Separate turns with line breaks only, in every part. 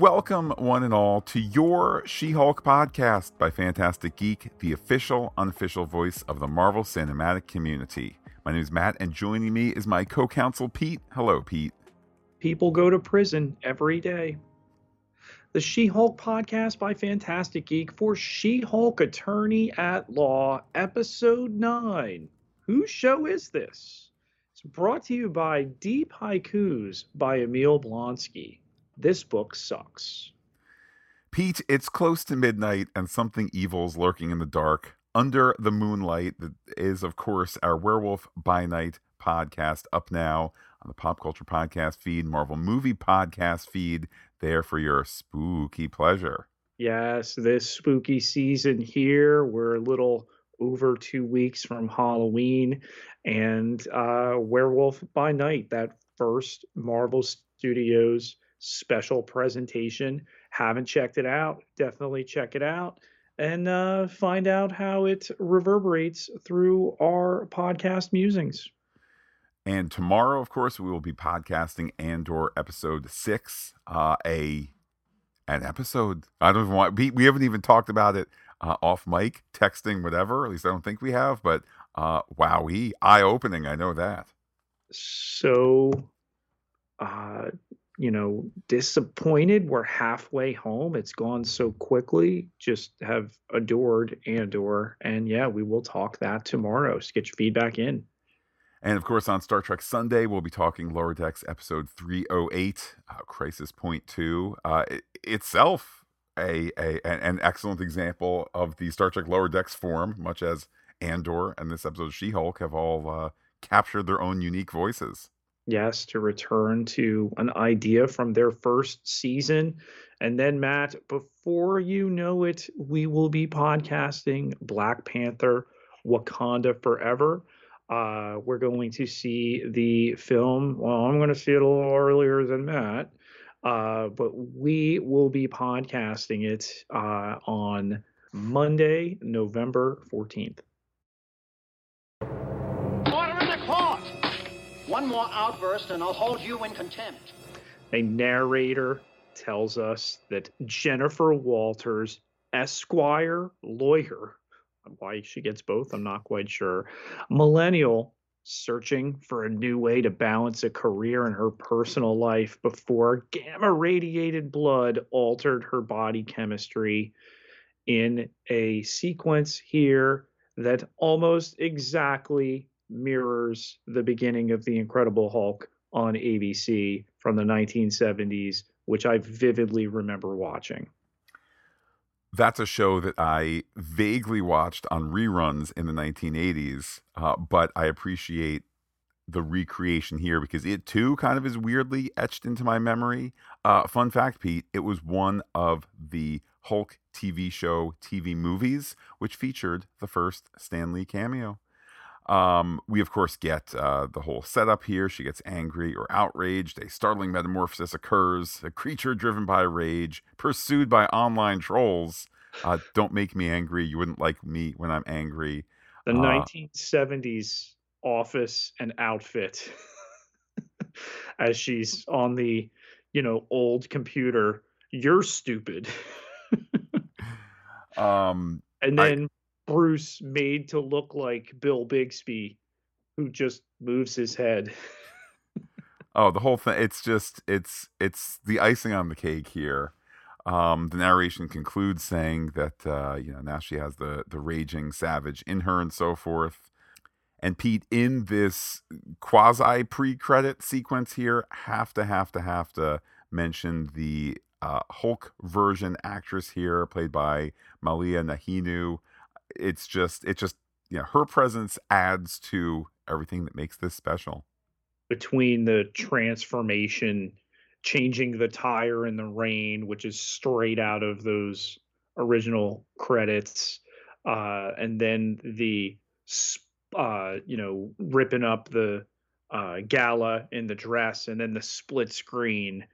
Welcome, one and all, to your She Hulk podcast by Phantastic Geek, the official, unofficial voice of the Marvel Cinematic Community. My name is Matt, and joining me is my co counsel, Pete. Hello, Pete.
People go to prison every day. The She Hulk podcast by Phantastic Geek for She Hulk Attorney at Law, Episode 9. Whose show is this? It's brought to you by Deep Haikus by Emil Blonsky. This book sucks.
Pete, it's close to midnight and something evil's lurking in the dark. Under the moonlight, that is, of course, our Werewolf by Night podcast up now on the Pop Culture Podcast feed, Marvel Movie Podcast feed, there for your spooky pleasure.
Yes, this spooky season here, we're a little over two weeks from Halloween and uh, Werewolf by Night, that first Marvel Studios special presentation. Haven't checked it out? Definitely check it out and uh, find out how it reverberates through our podcast musings.
And tomorrow, of course, we will be podcasting Andor episode six. Uh, a an episode. I don't even want. We, we haven't even talked about it uh, off mic, texting, whatever. At least I don't think we have. But uh, wowie, eye opening. I know that.
So, uh, you know, disappointed. We're halfway home. It's gone so quickly. Just have adored Andor. And yeah, we will talk that tomorrow. So get your feedback in.
And of course, on Star Trek Sunday, we'll be talking Lower Decks episode 308, uh, Crisis Point 2. Uh, it, itself, a, a an excellent example of the Star Trek Lower Decks form, much as Andor and this episode She Hulk have all uh, captured their own unique voices
yes, to return to an idea from their first season. And then, Matt, before you know it, we will be podcasting Black Panther Wakanda Forever. Uh, we're going to see the film. Well, I'm going to see it a little earlier than Matt, uh, but we will be podcasting it uh, on Monday, November 14th.
One more outburst and I'll hold you in contempt.
A narrator tells us that Jennifer Walters, Esquire lawyer, why she gets both, I'm not quite sure. Millennial searching for a new way to balance a career and her personal life before gamma radiated blood altered her body chemistry in a sequence here that almost exactly mirrors the beginning of The Incredible Hulk on ABC from the 1970s, which I vividly remember watching.
That's a show that I vaguely watched on reruns in the 1980s, uh, but I appreciate the recreation here because it too kind of is weirdly etched into my memory. Uh, fun fact, Pete, it was one of the Hulk TV show TV movies which featured the first Stan Lee cameo. Um, we, of course, get uh, the whole setup here. She gets angry or outraged. A startling metamorphosis occurs. A creature driven by rage, pursued by online trolls. Uh, don't make me angry. You wouldn't like me when I'm angry.
The uh, 1970s office and outfit as she's on the, you know, old computer. You're stupid. um, and then Bruce made to look like Bill Bixby, who just moves his head.
oh, the whole thing. It's just it's it's the icing on the cake here. Um, the narration concludes saying that uh, you know now she has the the raging savage in her and so forth. And Pete, in this quasi pre-credit sequence here, have to have to have to mention the uh, Hulk version actress here, played by Malia Nahinu it's just it just you know her presence adds to everything that makes this special.
Between the transformation changing the tire in the rain which is straight out of those original credits uh, and then the uh, you know ripping up the uh, gala in the dress and then the split screen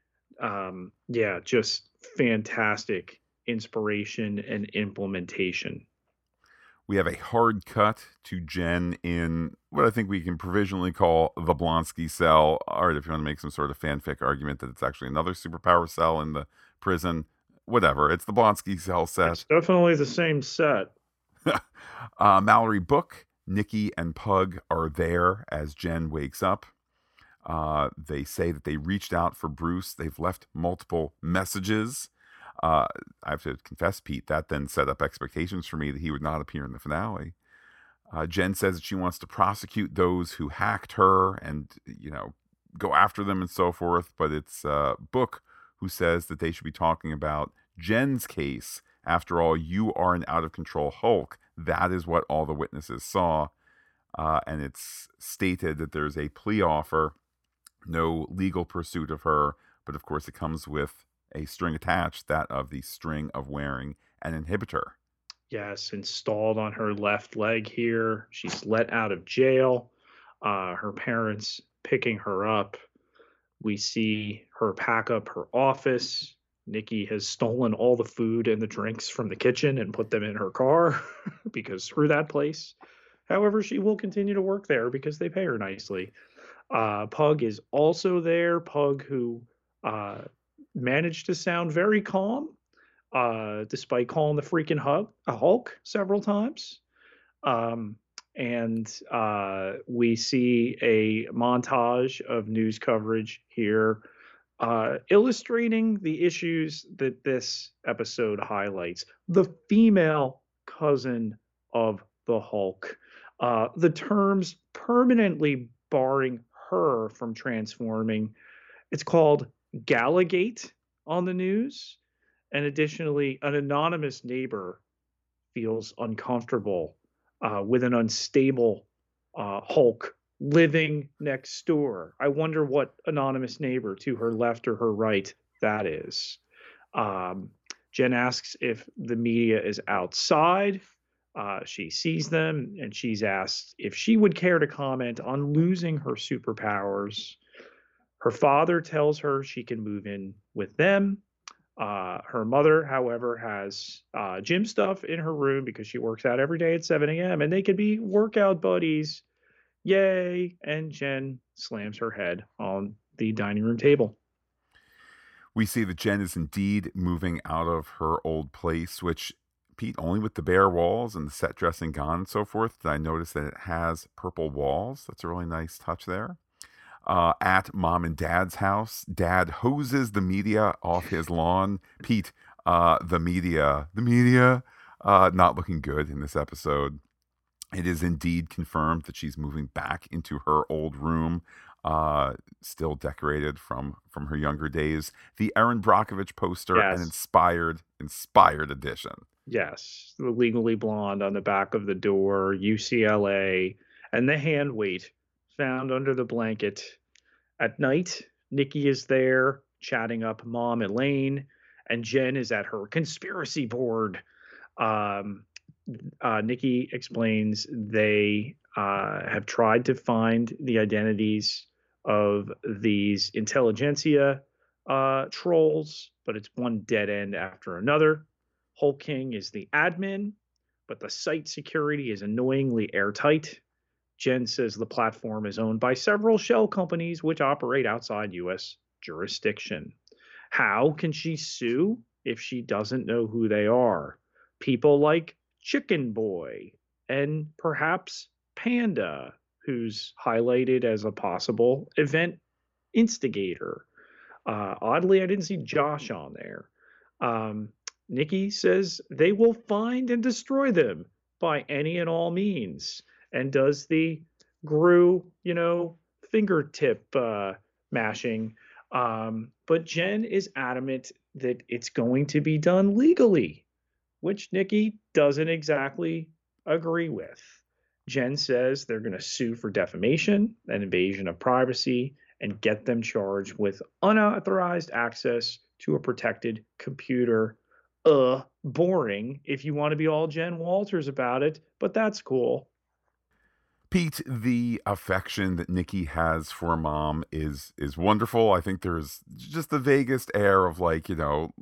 um, yeah just fantastic inspiration and implementation
We have a hard cut to Jen in what I think we can provisionally call the Blonsky cell. All right, if you want to make some sort of fanfic argument that it's actually another superpower cell in the prison, whatever. It's the Blonsky cell set.
It's definitely the same set.
uh, Mallory Book, Nikki, and Pug are there as Jen wakes up. Uh, they say that they reached out for Bruce. They've left multiple messages. Uh, I have to confess, Pete, that then set up expectations for me that he would not appear in the finale. Uh, Jen says that she wants to prosecute those who hacked her and, you know, go after them and so forth. But it's uh, Book who says that they should be talking about Jen's case. After all, you are an out of control Hulk. That is what all the witnesses saw. Uh, and it's stated that there's a plea offer, no legal pursuit of her, but of course it comes with a string attached, that of the string of wearing an inhibitor.
Yes, installed on her left leg here. She's let out of jail. Uh, her parents picking her up. We see her pack up her office. Nikki has stolen all the food and the drinks from the kitchen and put them in her car because screw that place. However, she will continue to work there because they pay her nicely. Uh, Pug is also there. Pug, who uh, managed to sound very calm, uh, despite calling the freaking Hulk, a Hulk several times. Um, and uh, we see a montage of news coverage here uh, illustrating the issues that this episode highlights. The female cousin of the Hulk, uh, the terms permanently barring her from transforming. It's called Gallagate on the news. And additionally, an anonymous neighbor feels uncomfortable uh, with an unstable uh, Hulk living next door. I wonder what anonymous neighbor to her left or her right that is. Um, Jen asks if the media is outside. Uh, she sees them and she's asked if she would care to comment on losing her superpowers. Her father tells her she can move in with them. Uh, her mother, however, has uh, gym stuff in her room because she works out every day at 7 a.m. and they could be workout buddies. Yay! And Jen slams her head on the dining room table.
We see that Jen is indeed moving out of her old place, which Pete, only with the bare walls and the set dressing gone and so forth, did I notice that it has purple walls. That's a really nice touch there uh, at mom and dad's house. Dad hoses the media off his lawn. Pete, uh, the media, the media, uh, not looking good in this episode. It is indeed confirmed that she's moving back into her old room, uh, still decorated from from her younger days. The Erin Brockovich poster,
Yes.
an inspired, inspired edition.
Yes, the legally blonde on the back of the door, UCLA, and the hand weight found under the blanket. At night, Nikki is there chatting up mom Elaine, and Jen is at her conspiracy board. Um, uh, Nikki explains they uh, have tried to find the identities of these intelligentsia uh, trolls, but it's one dead end after another. Hulk King is the admin, but the site security is annoyingly airtight. Jen says the platform is owned by several shell companies which operate outside U.S. jurisdiction. How can she sue if she doesn't know who they are? People like Chicken Boy and perhaps Panda, who's highlighted as a possible event instigator. Uh, oddly, I didn't see Josh on there. Um, Nikki says they will find and destroy them by any and all means, and does the Gru, you know, fingertip uh, mashing. Um, but Jen is adamant that it's going to be done legally, which Nikki doesn't exactly agree with. Jen says they're going to sue for defamation and invasion of privacy and get them charged with unauthorized access to a protected computer. Uh, boring if you want to be all Jen Walters about it, but that's cool.
Pete, the affection that Nikki has for mom is is wonderful. I think there's just the vaguest air of like, you know,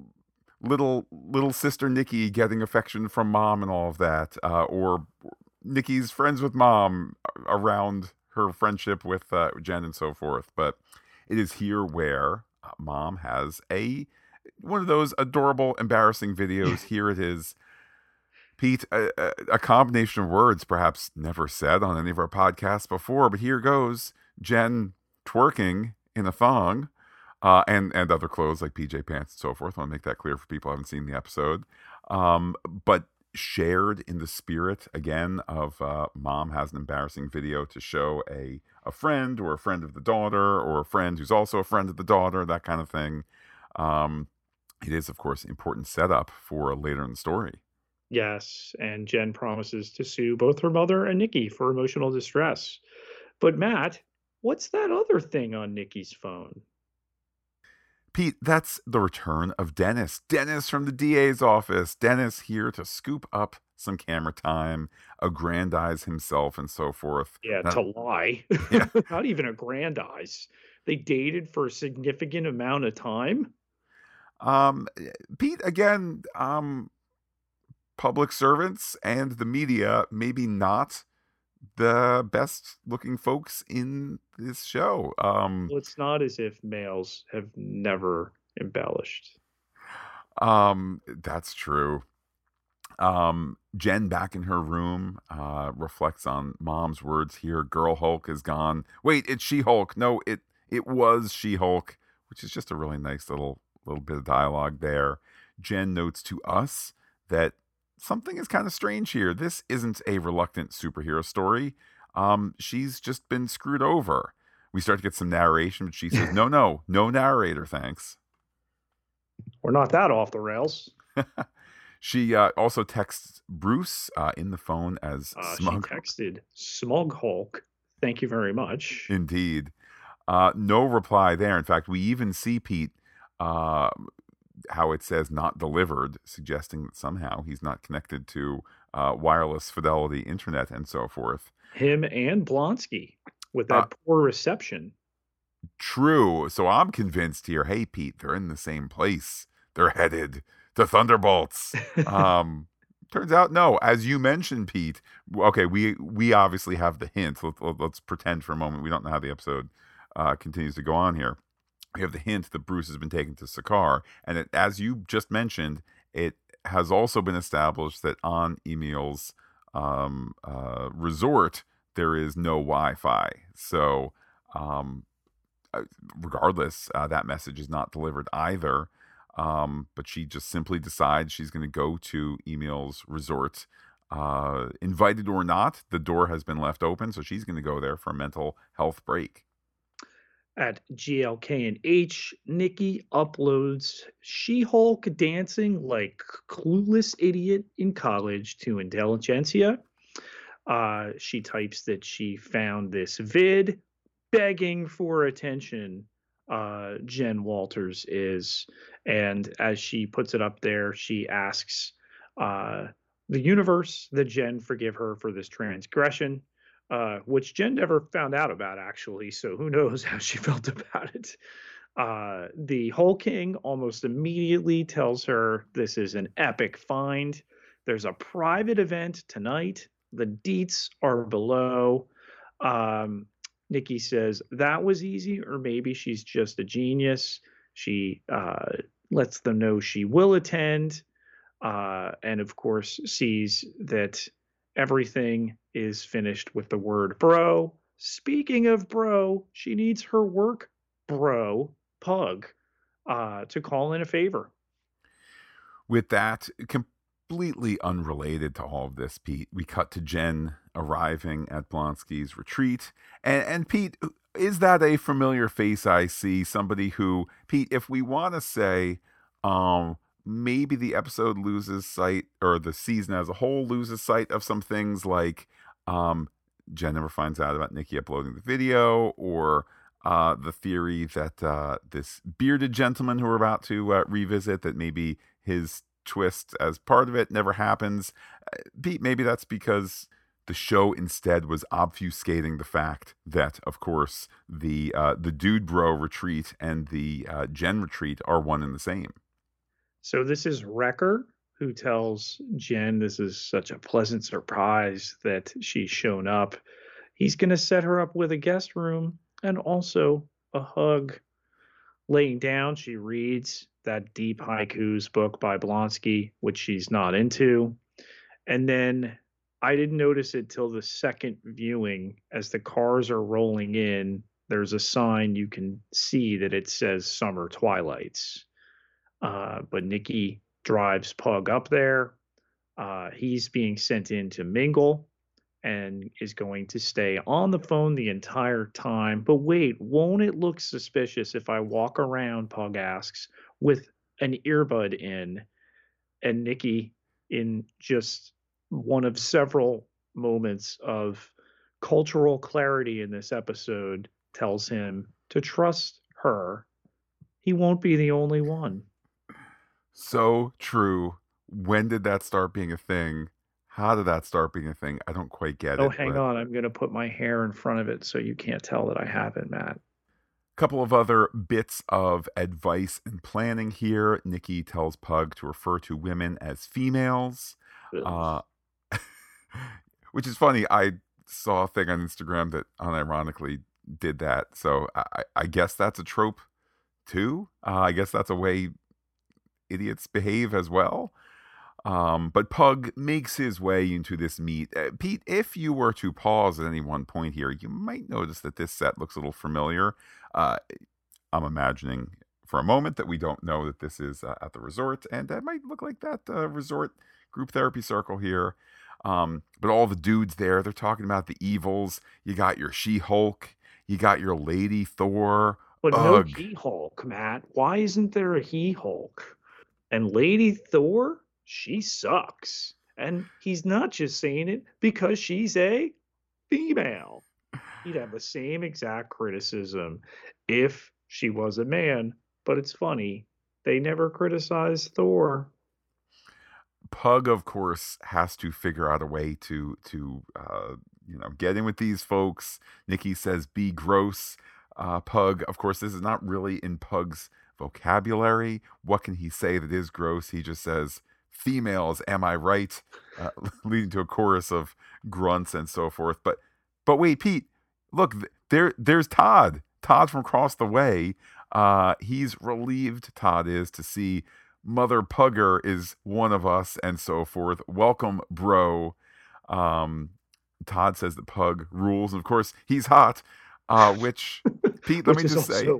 little little sister Nikki getting affection from mom and all of that, uh, or Nikki's friends with mom around her friendship with uh, Jen and so forth. But it is here where uh, mom has a one of those adorable, embarrassing videos. here it is. Pete, a, a, combination of words perhaps never said on any of our podcasts before, but here goes Jen twerking in a thong uh, and and other clothes like PJ pants and so forth. I want to make that clear for people who haven't seen the episode. Um, but shared in the spirit again of uh, mom has an embarrassing video to show a a friend or a friend of the daughter or a friend who's also a friend of the daughter that kind of thing um, it is of course important setup for later in the story
yes and jen promises to sue both her mother and nikki for emotional distress but matt what's that other thing on nikki's phone
Pete, that's the return of Dennis. Dennis from the DA's office. Dennis here to scoop up some camera time, aggrandize himself, and so forth.
Yeah, to lie. Yeah. Not even aggrandize. They dated for a significant amount of time.
Um, Pete, again, um, public servants and the media, maybe not the best looking folks in this show. Um,
well, it's not as if males have never embellished.
Um, that's true. Um, Jen back in her room uh, reflects on mom's words here. Girl Hulk is gone. Wait, it's She Hulk. No, it it was She Hulk, which is just a really nice little little bit of dialogue there. Jen notes to us that something is kind of strange here. This isn't a reluctant superhero story. Um, she's just been screwed over. We start to get some narration, but she says, "No, no, no narrator, thanks."
We're not that off the rails.
she uh, also texts Bruce uh, in the phone as
uh,
Smug.
She texted Smug Hulk. Thank you very much.
Indeed. Uh, no reply there. In fact, we even see Pete uh, how it says not delivered, suggesting that somehow he's not connected to uh, wireless fidelity internet and so forth.
Him and Blonsky with that uh, poor reception.
True. So I'm convinced here. Hey, Pete, they're in the same place. They're headed to Thunderbolts. um, turns out, no. As you mentioned, Pete. Okay, we we obviously have the hint. Let, us let, pretend for a moment we don't know how the episode uh, continues to go on here we have the hint that Bruce has been taken to Sakaar, and it, as you just mentioned, it has also been established that on Emil's um, uh, resort there is no Wi-Fi. So, um, uh, regardless, uh, that message is not delivered either. Um, but she just simply decides she's going to go to Emil's resort. Uh, invited or not, the door has been left open, so she's going to go there for a mental health break
at GLK and H, Nikki uploads She Hulk dancing like clueless idiot in college to Intelligentsia. Uh, she types that she found this vid begging for attention. Uh, Jen Walters is, and as she puts it up there, she asks uh, the universe that Jen forgive her for this transgression uh, which Jen never found out about actually. So who knows how she felt about it. Uh, the Hulk King almost immediately tells her this is an epic find. There's a private event tonight. The deets are below. Um, Nikki says that was easy, or maybe she's just a genius. She uh, lets them know she will attend, uh, and of course sees that everything is finished with the word bro. Speaking of bro, she needs her work bro, Pug, uh, to call in a favor.
With that, completely unrelated to all of this, Pete, we cut to Jen arriving at Blonsky's retreat. And, and Pete, is that a familiar face I see? Somebody who, Pete, if we want to say, um, maybe the episode loses sight or the season as a whole loses sight of some things like um, Jen never finds out about Nikki uploading the video or uh, the theory that uh, this bearded gentleman who we're about to uh, revisit that maybe his twist as part of it never happens. Uh, maybe that's because the show instead was obfuscating the fact that, of course, the uh, the dude bro retreat and the uh, Jen retreat are one and the same.
So this is Wrecker who tells Jen this is such a pleasant surprise that she's shown up. He's going to set her up with a guest room and also a hug. Laying down, she reads that deep haikus book by Blonsky, which she's not into. And then I didn't notice it till the second viewing as the cars are rolling in. There's a sign you can see that it says Summer Twilights. Uh, but Nikki drives Pug up there. Uh, he's being sent in to mingle and is going to stay on the phone the entire time. But wait, won't it look suspicious if I walk around, Pug asks, with an earbud in and Nikki in just one of several moments of cultural clarity in this episode tells him to trust her. He won't be the only one.
So true. When did that start being a thing? How did that start being a thing? I don't quite get
oh,
it.
Oh, hang
but...
on. I'm going to put my hair in front of it so you can't tell that I haven't, Matt.
Couple of other bits of advice and planning here. Nikki tells Pug to refer to women as females. Uh, which is funny. I saw a thing on Instagram that unironically did that. So I, I guess that's a trope too. Uh, I guess that's a way idiots behave as well. Um, but Pug makes his way into this meet. Uh, Pete, if you were to pause at any one point here, you might notice that this set looks a little familiar. Uh, I'm imagining for a moment that we don't know that this is uh, at the resort, and that might look like that uh, resort group therapy circle here. Um, but all the dudes there, they're talking about the evils. You got your She Hulk, you got your Lady Thor.
But Ugh. no He Hulk, Matt. Why isn't there a He Hulk? And Lady Thor, she sucks. And he's not just saying it because she's a female. He'd have the same exact criticism if she was a man. But it's funny, they never criticize Thor.
Pug, of course, has to figure out a way to to uh, you know get in with these folks. Nikki says, "Be gross." Uh, Pug, of course, this is not really in Pug's vocabulary. What can he say that is gross? He just says, "Females, am I right?" Uh, leading to a chorus of grunts and so forth. But but wait, Pete, look there. There's Todd. Todd from across the way. Uh, he's relieved. Todd is to see Mother Pugger is one of us, and so forth. Welcome, bro. Um, Todd says that Pug rules, and of course he's hot. Uh, which Pete, let
which
me just say,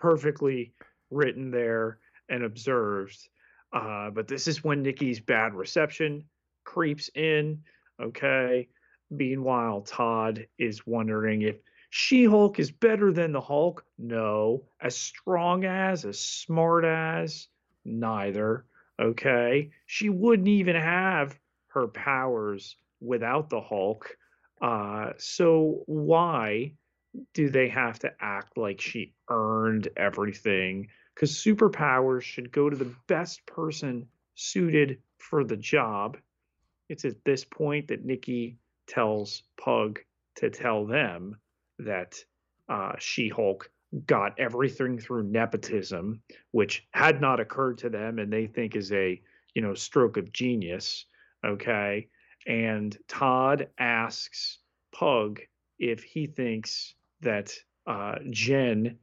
perfectly written there and observed. Uh, but this is when Nikki's bad reception creeps in. Okay. Meanwhile, Todd is wondering if She Hulk is better than the Hulk. No. As strong as, as smart as, neither. Okay. She wouldn't even have her powers without the Hulk. Uh, so why do they have to act like she earned everything? Because superpowers should go to the best person suited for the job. It's at this point that Nikki tells Pug to tell them that uh, She Hulk got everything through nepotism, which had not occurred to them and they think is a, you know, stroke of genius. Okay. And Todd asks Pug if he thinks that uh, Jen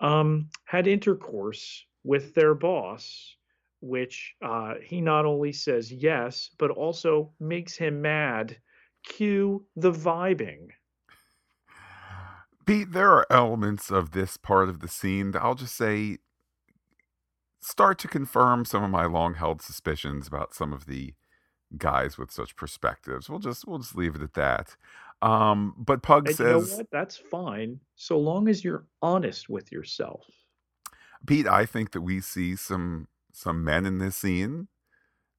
um, had intercourse with their boss, which uh, he not only says yes, but also makes him mad. Cue the vibing.
Pete, there are elements of this part of the scene that I'll just say start to confirm some of my long held suspicions about some of the guys with such perspectives. We'll just we'll just leave it at that. Um, but Pug
and
says
you know that's fine, so long as you're honest with yourself.
Pete, I think that we see some some men in this scene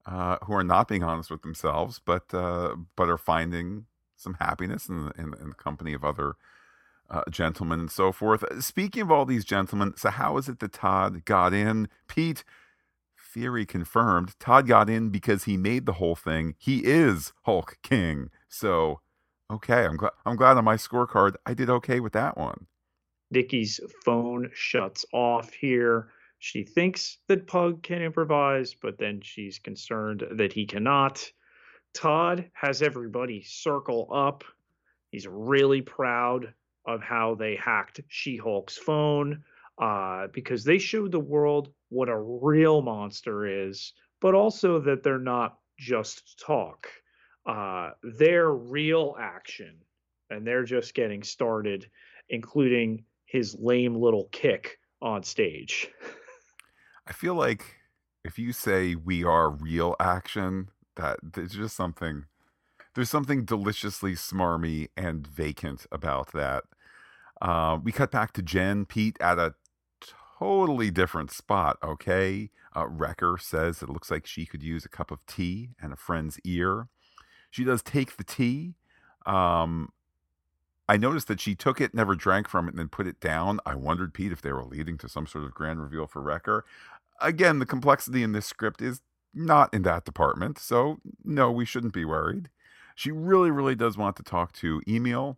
uh, who are not being honest with themselves, but uh, but are finding some happiness in, in, in the company of other uh, gentlemen and so forth. Uh, speaking of all these gentlemen, so how is it that Todd got in? Pete, theory confirmed. Todd got in because he made the whole thing. He is Hulk King. So, okay, I'm glad. I'm glad on my scorecard I did okay with that one.
Nikki's phone shuts off here. She thinks that Pug can improvise, but then she's concerned that he cannot. Todd has everybody circle up. He's really proud of how they hacked She Hulk's phone uh, because they showed the world what a real monster is, but also that they're not just talk. Uh, they're real action, and they're just getting started, including his lame little kick on stage.
I feel like if you say we are real action, that there's just something there's something deliciously smarmy and vacant about that. Uh, we cut back to Jen Pete at a totally different spot. Okay, uh, Wrecker says it looks like she could use a cup of tea and a friend's ear. She does take the tea. Um, I noticed that she took it, never drank from it, and then put it down. I wondered, Pete, if they were leading to some sort of grand reveal for Wrecker. Again, the complexity in this script is not in that department, so no, we shouldn't be worried. She really, really does want to talk to Emil.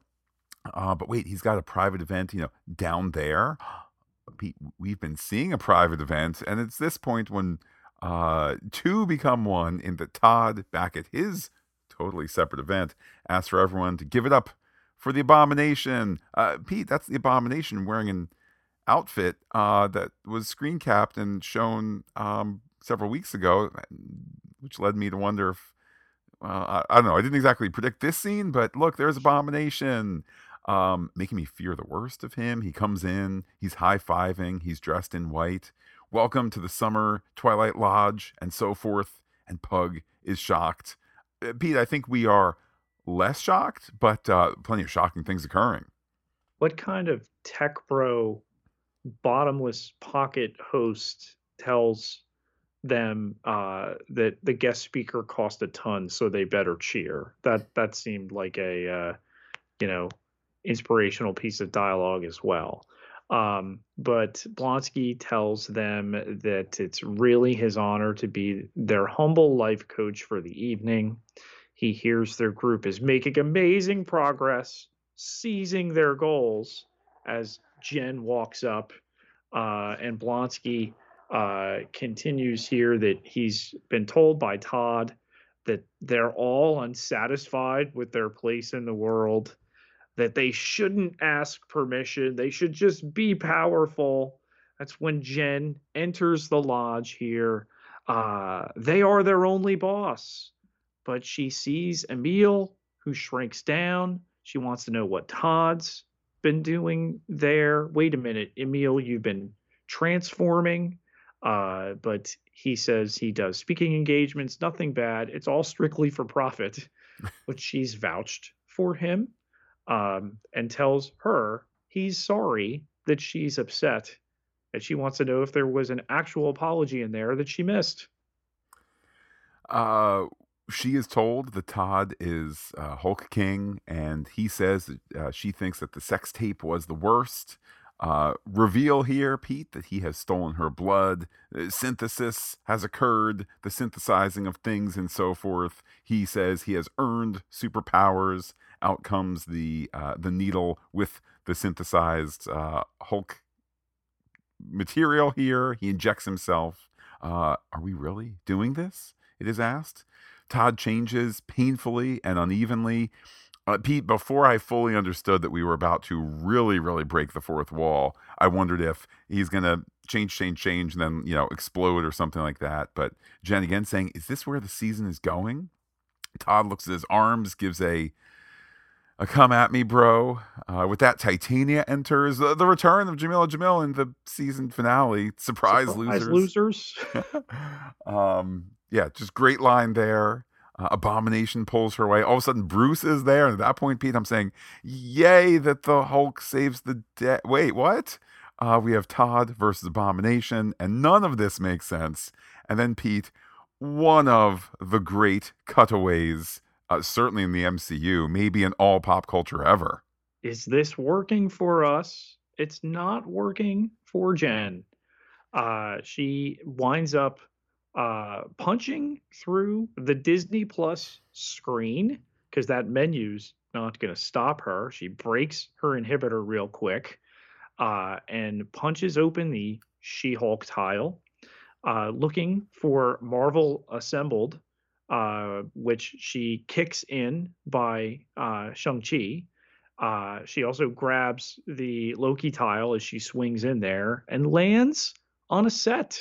Uh, but wait, he's got a private event, you know, down there. Pete, we've been seeing a private event, and it's this point when uh, two become one in that Todd, back at his totally separate event, asks for everyone to give it up for the abomination. Uh, Pete, that's the abomination wearing an outfit uh, that was screen capped and shown um, several weeks ago, which led me to wonder if. I, I, don't know. I didn't exactly predict this scene, but look, there's Abomination, um, making me fear the worst of him. He comes in, he's high fiving, he's dressed in white. Welcome to the summer Twilight Lodge, and so forth. And Pug is shocked. Uh, Pete, I think we are less shocked, but uh, plenty of shocking things occurring.
What kind of tech bro bottomless pocket host tells them uh, that the guest speaker cost a ton, so they better cheer. That that seemed like a uh, you know inspirational piece of dialogue as well. Um, but Blonsky tells them that it's really his honor to be their humble life coach for the evening. He hears their group is making amazing progress, seizing their goals as Jen walks up, uh, and Blonsky uh, continues here that he's been told by Todd that they're all unsatisfied with their place in the world, that they shouldn't ask permission, they should just be powerful. That's when Jen enters the lodge here. Uh, they are their only boss, but she sees Emil, who shrinks down. She wants to know what Todd's been doing there. Wait a minute, Emil, you've been transforming. Uh, but he says he does speaking engagements, nothing bad. It's all strictly for profit, which she's vouched for him um, and tells her he's sorry that she's upset and she wants to know if there was an actual apology in there that she missed.
Uh, she is told that Todd is uh, Hulk King, and he says that uh, she thinks that the sex tape was the worst. Uh, reveal here, Pete, that he has stolen her blood. Uh, synthesis has occurred, the synthesizing of things and so forth. He says he has earned superpowers. Out comes the uh, the needle with the synthesized uh, Hulk material here. He injects himself. Uh, are we really doing this? It is asked. Todd changes painfully and unevenly. Uh, Pete, before I fully understood that we were about to really, really break the fourth wall, I wondered if he's going to change, change, change, and then, you know, explode or something like that. But Jen again saying, Is this where the season is going? Todd looks at his arms, gives a a come at me, bro. Uh, with that, Titania enters uh, the return of Jameela Jamil in the season finale. Surprise,
Surprise
losers.
losers.
um, yeah, just great line there. Uh, Abomination pulls her away. All of a sudden, Bruce is there. And at that point, Pete, I'm saying, yay, that the Hulk saves the day. Wait, what? Uh, we have Todd versus Abomination, and none of this makes sense. And then, Pete, one of the great cutaways, uh, certainly in the MCU, maybe in all pop culture ever.
Is this working for us? It's not working for Jen. Uh, she winds up uh, punching through the Disney Plus screen because that menu's not going to stop her. She breaks her inhibitor real quick uh, and punches open the She Hulk tile, uh, looking for Marvel Assembled, uh, which she kicks in by uh, Shang-Chi. Uh, she also grabs the Loki tile as she swings in there and lands on a set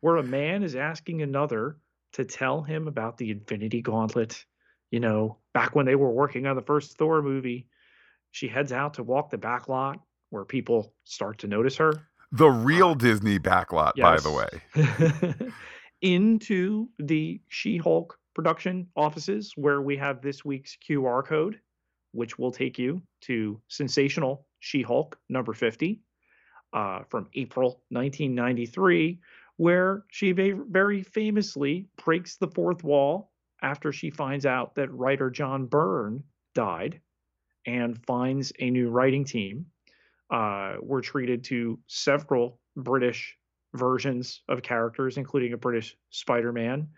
where a man is asking another to tell him about the Infinity Gauntlet. You know, back when they were working on the first Thor movie, she heads out to walk the back lot where people start to notice her.
The real uh, Disney backlot, yes. by the way.
Into the She Hulk production offices where we have this week's QR code, which will take you to Sensational She Hulk number 50 uh, from April 1993, where she very famously breaks the fourth wall after she finds out that writer John Byrne died and finds a new writing team. Uh, we're treated to several British versions of characters, including a British Spider Man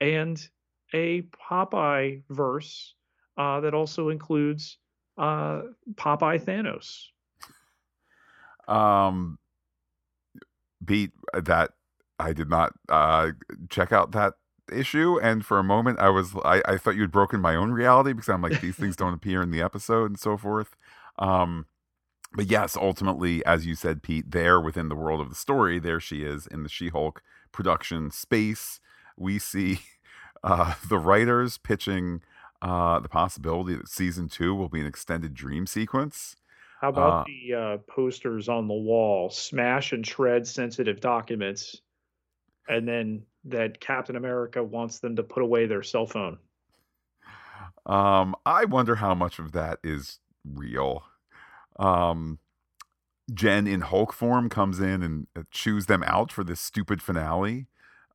and a Popeye verse uh, that also includes uh, Popeye Thanos.
Um, beat that I did not uh, check out that issue, and for a moment I was I, I thought you'd broken my own reality because I'm like these things don't appear in the episode and so forth. Um, but yes, ultimately, as you said, Pete, there within the world of the story, there she is in the She-Hulk production space. We see uh, the writers pitching uh, the possibility that season two will be an extended dream sequence.
How about uh, the uh, posters on the wall? Smash and shred sensitive documents, and then that Captain America wants them to put away their cell phone.
Um, I wonder how much of that is real. Um, Jen in Hulk form comes in and uh, chews them out for this stupid finale.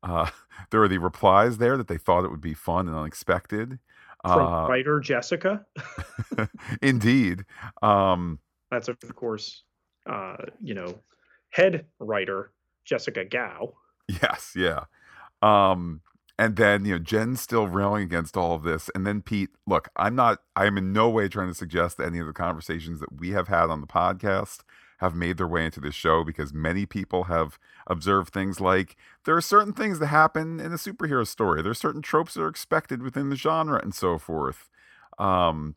Uh, there are the replies there that they thought it would be fun and unexpected.
From uh, writer Jessica.
indeed. Um,
That's of course, uh, you know, head writer Jessica Gao.
Yes, yeah. Um, and then you know Jen's still railing against all of this, and then Pete. Look, I'm not. I'm in no way trying to suggest that any of the conversations that we have had on the podcast have made their way into this show because many people have observed things like there are certain things that happen in a superhero story. There are certain tropes that are expected within the genre and so forth. Um,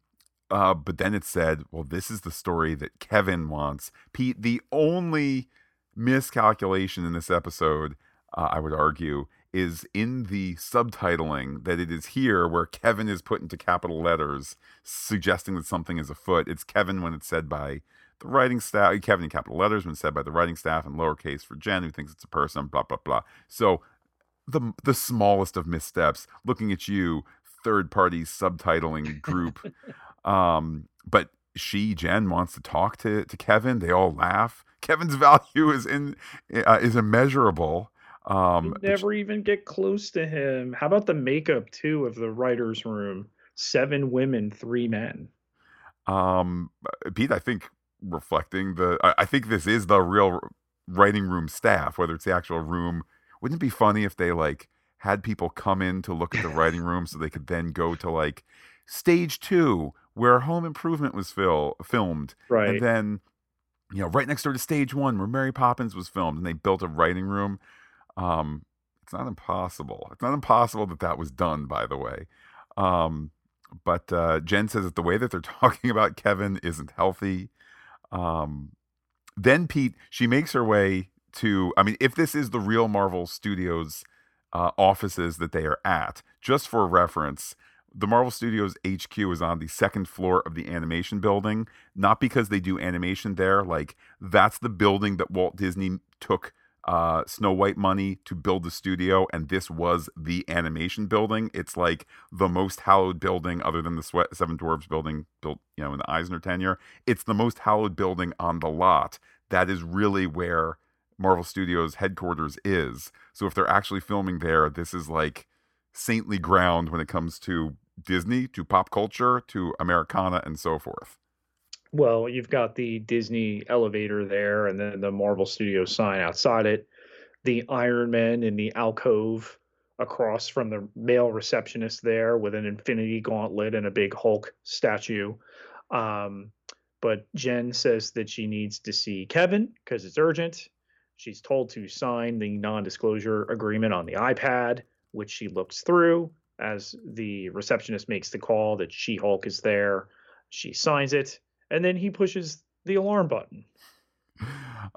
uh, but then it said, well, this is the story that Kevin wants. Pete, the only miscalculation in this episode, uh, I would argue, is in the subtitling that it is here where Kevin is put into capital letters, suggesting that something is afoot. It's Kevin when it's said by the writing staff, Kevin in capital letters when said by the writing staff, and lowercase for Jen who thinks it's a person, blah, blah, blah. So the the smallest of missteps, looking at you, third party subtitling group. um, but she, Jen, wants to talk to, to Kevin. They all laugh. Kevin's value is in uh, is immeasurable. Um,
you never even get close to him. How about the makeup too of the writers' room? Seven women, three men.
Um, Pete, I think reflecting the, I, I think this is the real writing room staff, whether it's the actual room. Wouldn't it be funny if they like had people come in to look at the writing room so they could then go to like stage two where Home Improvement was fil- filmed,
right?
And then you know, right next door to stage one where Mary Poppins was filmed, and they built a writing room. Um, it's not impossible. It's not impossible that that was done, by the way. Um, but uh, Jen says that the way that they're talking about Kevin isn't healthy. Um, then Pete, she makes her way to. I mean, if this is the real Marvel Studios uh, offices that they are at, just for reference, the Marvel Studios HQ is on the second floor of the animation building. Not because they do animation there, like that's the building that Walt Disney took uh, Snow White money to build the studio, and this was the animation building. It's like the most hallowed building, other than the Sweat Seven Dwarfs building built, you know, in the Eisner tenure. It's the most hallowed building on the lot. That is really where Marvel Studios headquarters is. So if they're actually filming there, this is like saintly ground when it comes to Disney, to pop culture, to Americana, and so forth.
Well, you've got the Disney elevator there, and then the Marvel Studios sign outside it, the Iron Man in the alcove across from the male receptionist there with an Infinity Gauntlet and a big Hulk statue. Um, but Jen says that she needs to see Kevin because it's urgent. She's told to sign the non disclosure agreement on the iPad, which she looks through as the receptionist makes the call that She Hulk is there. She signs it, and then he pushes the alarm button.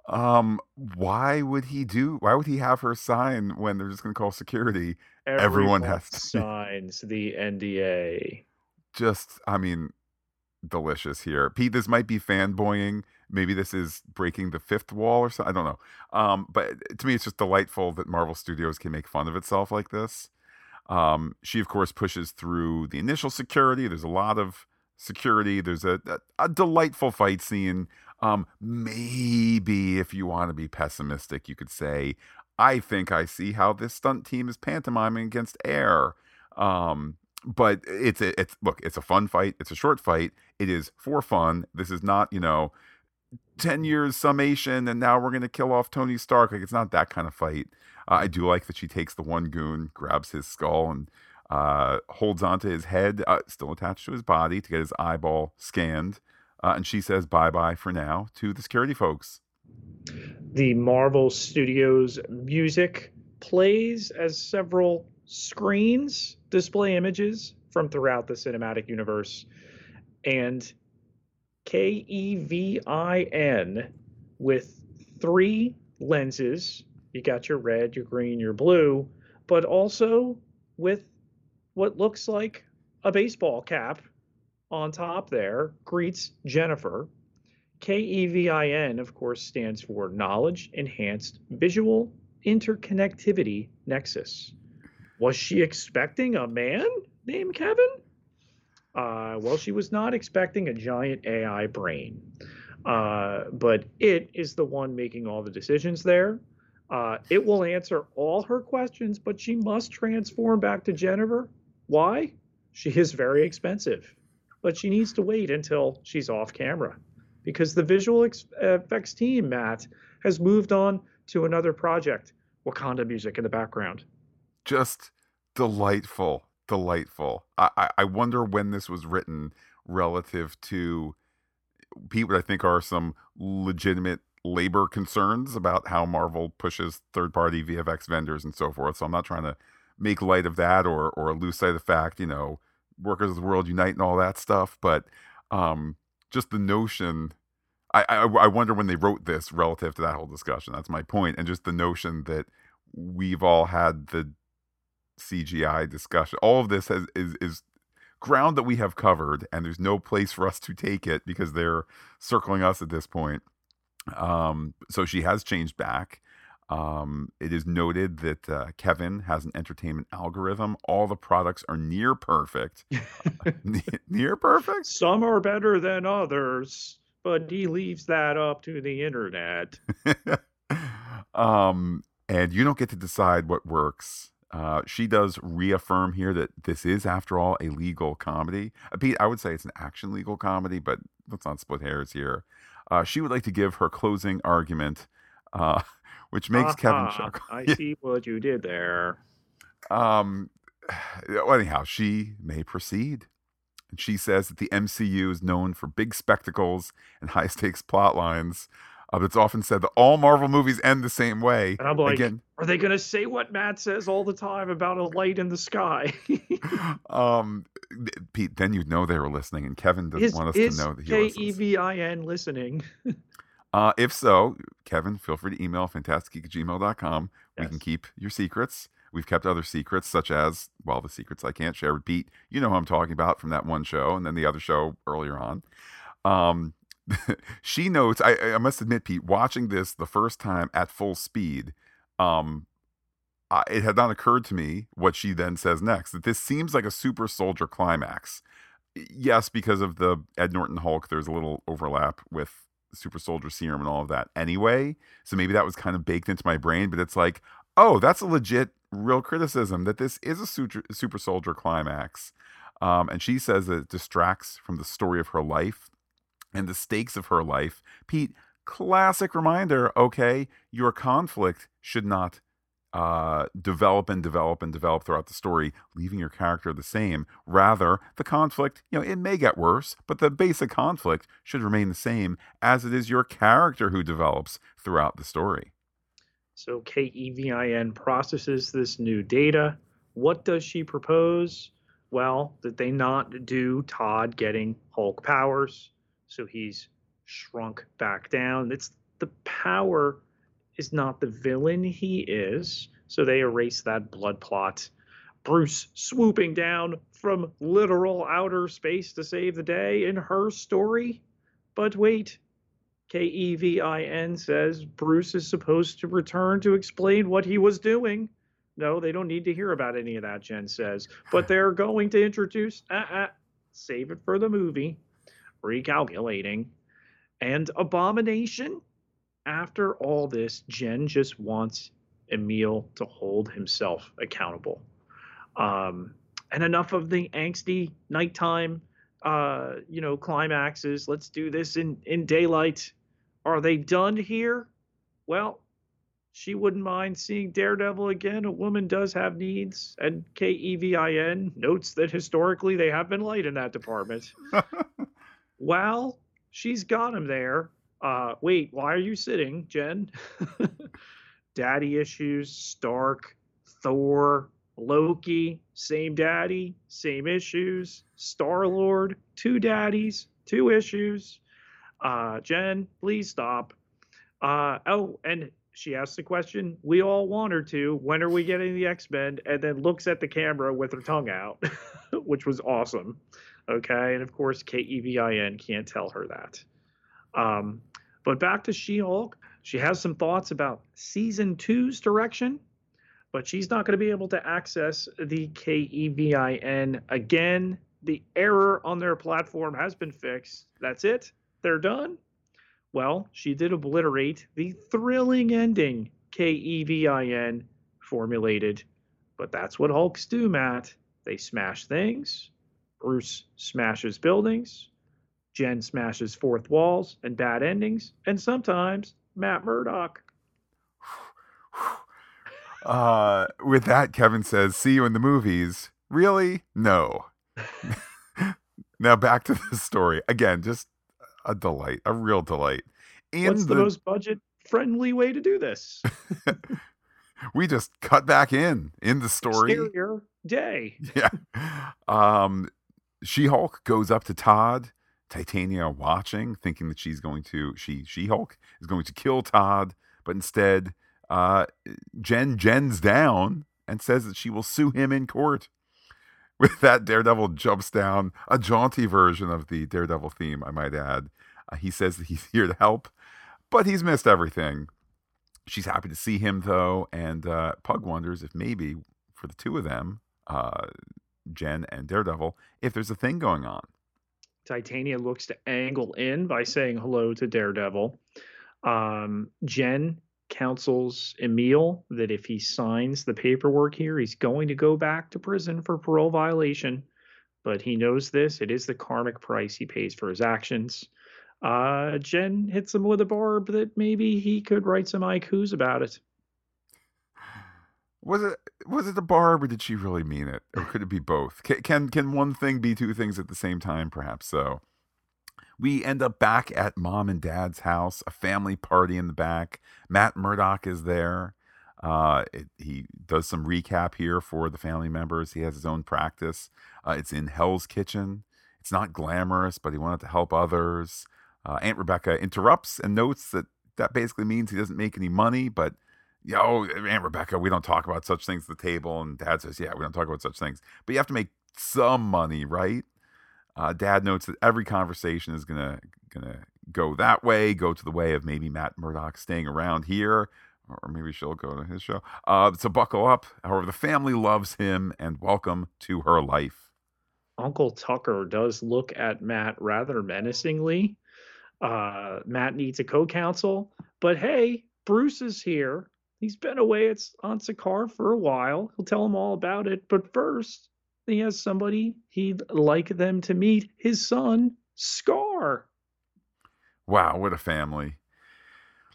Um, why would he do? Why would he have her sign when they're just going to call security? Everyone
Everyone
has to-
signs the NDA.
Just, I mean, delicious here. Pete, this might be fanboying. Maybe this is breaking the fifth wall or something. I don't know. Um, but to me, it's just delightful that Marvel Studios can make fun of itself like this. Um, she, of course, pushes through the initial security. There's a lot of security. There's a, a, a delightful fight scene. Um, maybe if you want to be pessimistic, you could say, I think I see how this stunt team is pantomiming against air. Um, but it's a, it's look, it's a fun fight. It's a short fight. It is for fun. This is not, you know, 10 years summation and now we're going to kill off Tony Stark. Like it's not that kind of fight. Uh, I do like that she takes the one goon, grabs his skull and uh, holds onto his head, uh, still attached to his body, to get his eyeball scanned. Uh, and she says bye bye for now to the security folks.
The Marvel Studios music plays as several screens display images from throughout the cinematic universe. And K E V I N with three lenses. You got your red, your green, your blue, but also with what looks like a baseball cap on top there greets Jennifer. K E V I N, of course, stands for Knowledge Enhanced Visual Interconnectivity Nexus. Was she expecting a man named Kevin? Uh, well, she was not expecting a giant AI brain. Uh, but it is the one making all the decisions there. Uh, it will answer all her questions, but she must transform back to Jennifer. Why? She is very expensive, but she needs to wait until she's off camera because the visual effects team, Matt, has moved on to another project. Wakanda music in the background.
Just delightful, delightful. I, I, wonder when this was written relative to what I think are some legitimate labor concerns about how Marvel pushes third party VFX vendors and so forth. So I'm not trying to make light of that or or lose sight of the fact, you know, workers of the world unite and all that stuff. But um just the notion I, I, I wonder when they wrote this relative to that whole discussion. That's my point, and just the notion that we've all had the CGI discussion. All of this has is is ground that we have covered, and there's no place for us to take it because they're circling us at this point. Um, so she has changed back. Um, it is noted that uh, Kevin has an entertainment algorithm. All the products are near perfect. near perfect.
Some are better than others, but he leaves that up to the internet.
um, and you don't get to decide what works. Uh, she does reaffirm here that this is, after all, a legal comedy. Uh, Pete, I would say it's an action legal comedy, but let's not split hairs here. Uh, she would like to give her closing argument, uh, which makes Kevin
Ah,
chuckle.
I see what you did there.
Um, well, anyhow, she may proceed. And she says that the MCU is known for big spectacles and high stakes plot lines. Uh, but it's often said that all Marvel movies end the same way.
And I'm like,
Again,
are they going to say what Matt says all the time about a light in the sky?
um, Pete, then you'd know they were listening, and Kevin doesn't
is
want us to know that he
K
listens.
E V I N listening?
Uh, if so, Kevin, feel free to email fantastic at gmail.com. We can keep your secrets. We've kept other secrets, such as, well, the secrets I can't share with Pete. You know who I'm talking about from that one show and then the other show earlier on. Um, she notes, I, I must admit, Pete, watching this the first time at full speed, um, I, it had not occurred to me what she then says next that this seems like a super soldier climax. Yes, because of the Ed Norton Hulk, there's a little overlap with super soldier serum and all of that anyway. So maybe that was kind of baked into my brain, but it's like, oh, that's a legit real criticism that this is a super, super soldier climax. Um, and she says that it distracts from the story of her life and the stakes of her life. Pete, classic reminder okay, your conflict should not uh, develop and develop and develop throughout the story, leaving your character the same. Rather, the conflict, you know, it may get worse, but the basic conflict should remain the same as it is your character who develops throughout the story.
So KEVIN processes this new data. What does she propose? Well, that they not do Todd getting Hulk powers. So he's shrunk back down. It's the power is not the villain he is. So they erase that blood plot. Bruce swooping down from literal outer space to save the day in her story. But wait, K E V I N says Bruce is supposed to return to explain what he was doing. No, they don't need to hear about any of that, Jen says. But they're going to introduce, uh, uh, save it for the movie, recalculating, and Abomination. After all this, Jen just wants Emil to hold himself accountable. Um, and enough of the angsty nighttime, uh, you know, climaxes. Let's do this in in daylight. Are they done here? Well, she wouldn't mind seeing Daredevil again. A woman does have needs, and KEVIN notes that historically they have been light in that department. well, she's got him there. Uh, wait, why are you sitting, Jen? Daddy issues, Stark, Thor, Loki, same daddy, same issues. Star Lord, two daddies, two issues. Uh, Jen, please stop. Uh, oh, and she asks the question we all want her to. When are we getting the X Men? And then looks at the camera with her tongue out, which was awesome. Okay, and of course K E V I N can't tell her that. Um, but back to She Hulk. She has some thoughts about season two's direction but she's not going to be able to access the KEVIN again. The error on their platform has been fixed. That's it. They're done. Well, she did obliterate the thrilling ending KEVIN formulated. But that's what Hulks do, Matt. They smash things. Bruce smashes buildings. Jen smashes fourth walls and bad endings. And sometimes Matt Murdock
uh, with that, Kevin says, "See you in the movies." Really? No. now back to the story again. Just a delight, a real delight.
In What's the, the most budget-friendly way to do this?
we just cut back in in the story.
Exterior day.
Yeah. Um, She-Hulk goes up to Todd. Titania watching, thinking that she's going to she She-Hulk is going to kill Todd, but instead uh, Jen Jen's down and says that she will sue him in court. With that, Daredevil jumps down, a jaunty version of the Daredevil theme, I might add. Uh, he says that he's here to help, but he's missed everything. She's happy to see him, though, and uh, Pug wonders if maybe for the two of them, uh, Jen and Daredevil, if there's a thing going on.
Titania looks to angle in by saying hello to Daredevil. Um, Jen counsels Emil that if he signs the paperwork here, he's going to go back to prison for parole violation. But he knows this. It is the karmic price he pays for his actions. Uh, Jen hits him with a barb that maybe he could write some haikus about it.
Was it was it the barb, or did she really mean it, or could it be both? Can can, can one thing be two things at the same time? Perhaps so. We end up back at mom and dad's house, a family party in the back. Matt Murdock is there. Uh, it, he does some recap here for the family members. He has his own practice. Uh, it's in Hell's Kitchen. It's not glamorous, but he wanted to help others. Uh, Aunt Rebecca interrupts and notes that that basically means he doesn't make any money, but yo, Aunt Rebecca, we don't talk about such things at the table. And dad says, yeah, we don't talk about such things, but you have to make some money, right? Uh, Dad notes that every conversation is gonna gonna go that way, go to the way of maybe Matt Murdock staying around here, or maybe she'll go to his show. Uh, so buckle up. However, the family loves him, and welcome to her life.
Uncle Tucker does look at Matt rather menacingly. Uh, Matt needs a co-counsel, but hey, Bruce is here. He's been away at, on Sakaar for a while. He'll tell him all about it. But first, he has somebody he'd like them to meet his son, Skaar.
Wow, what a family.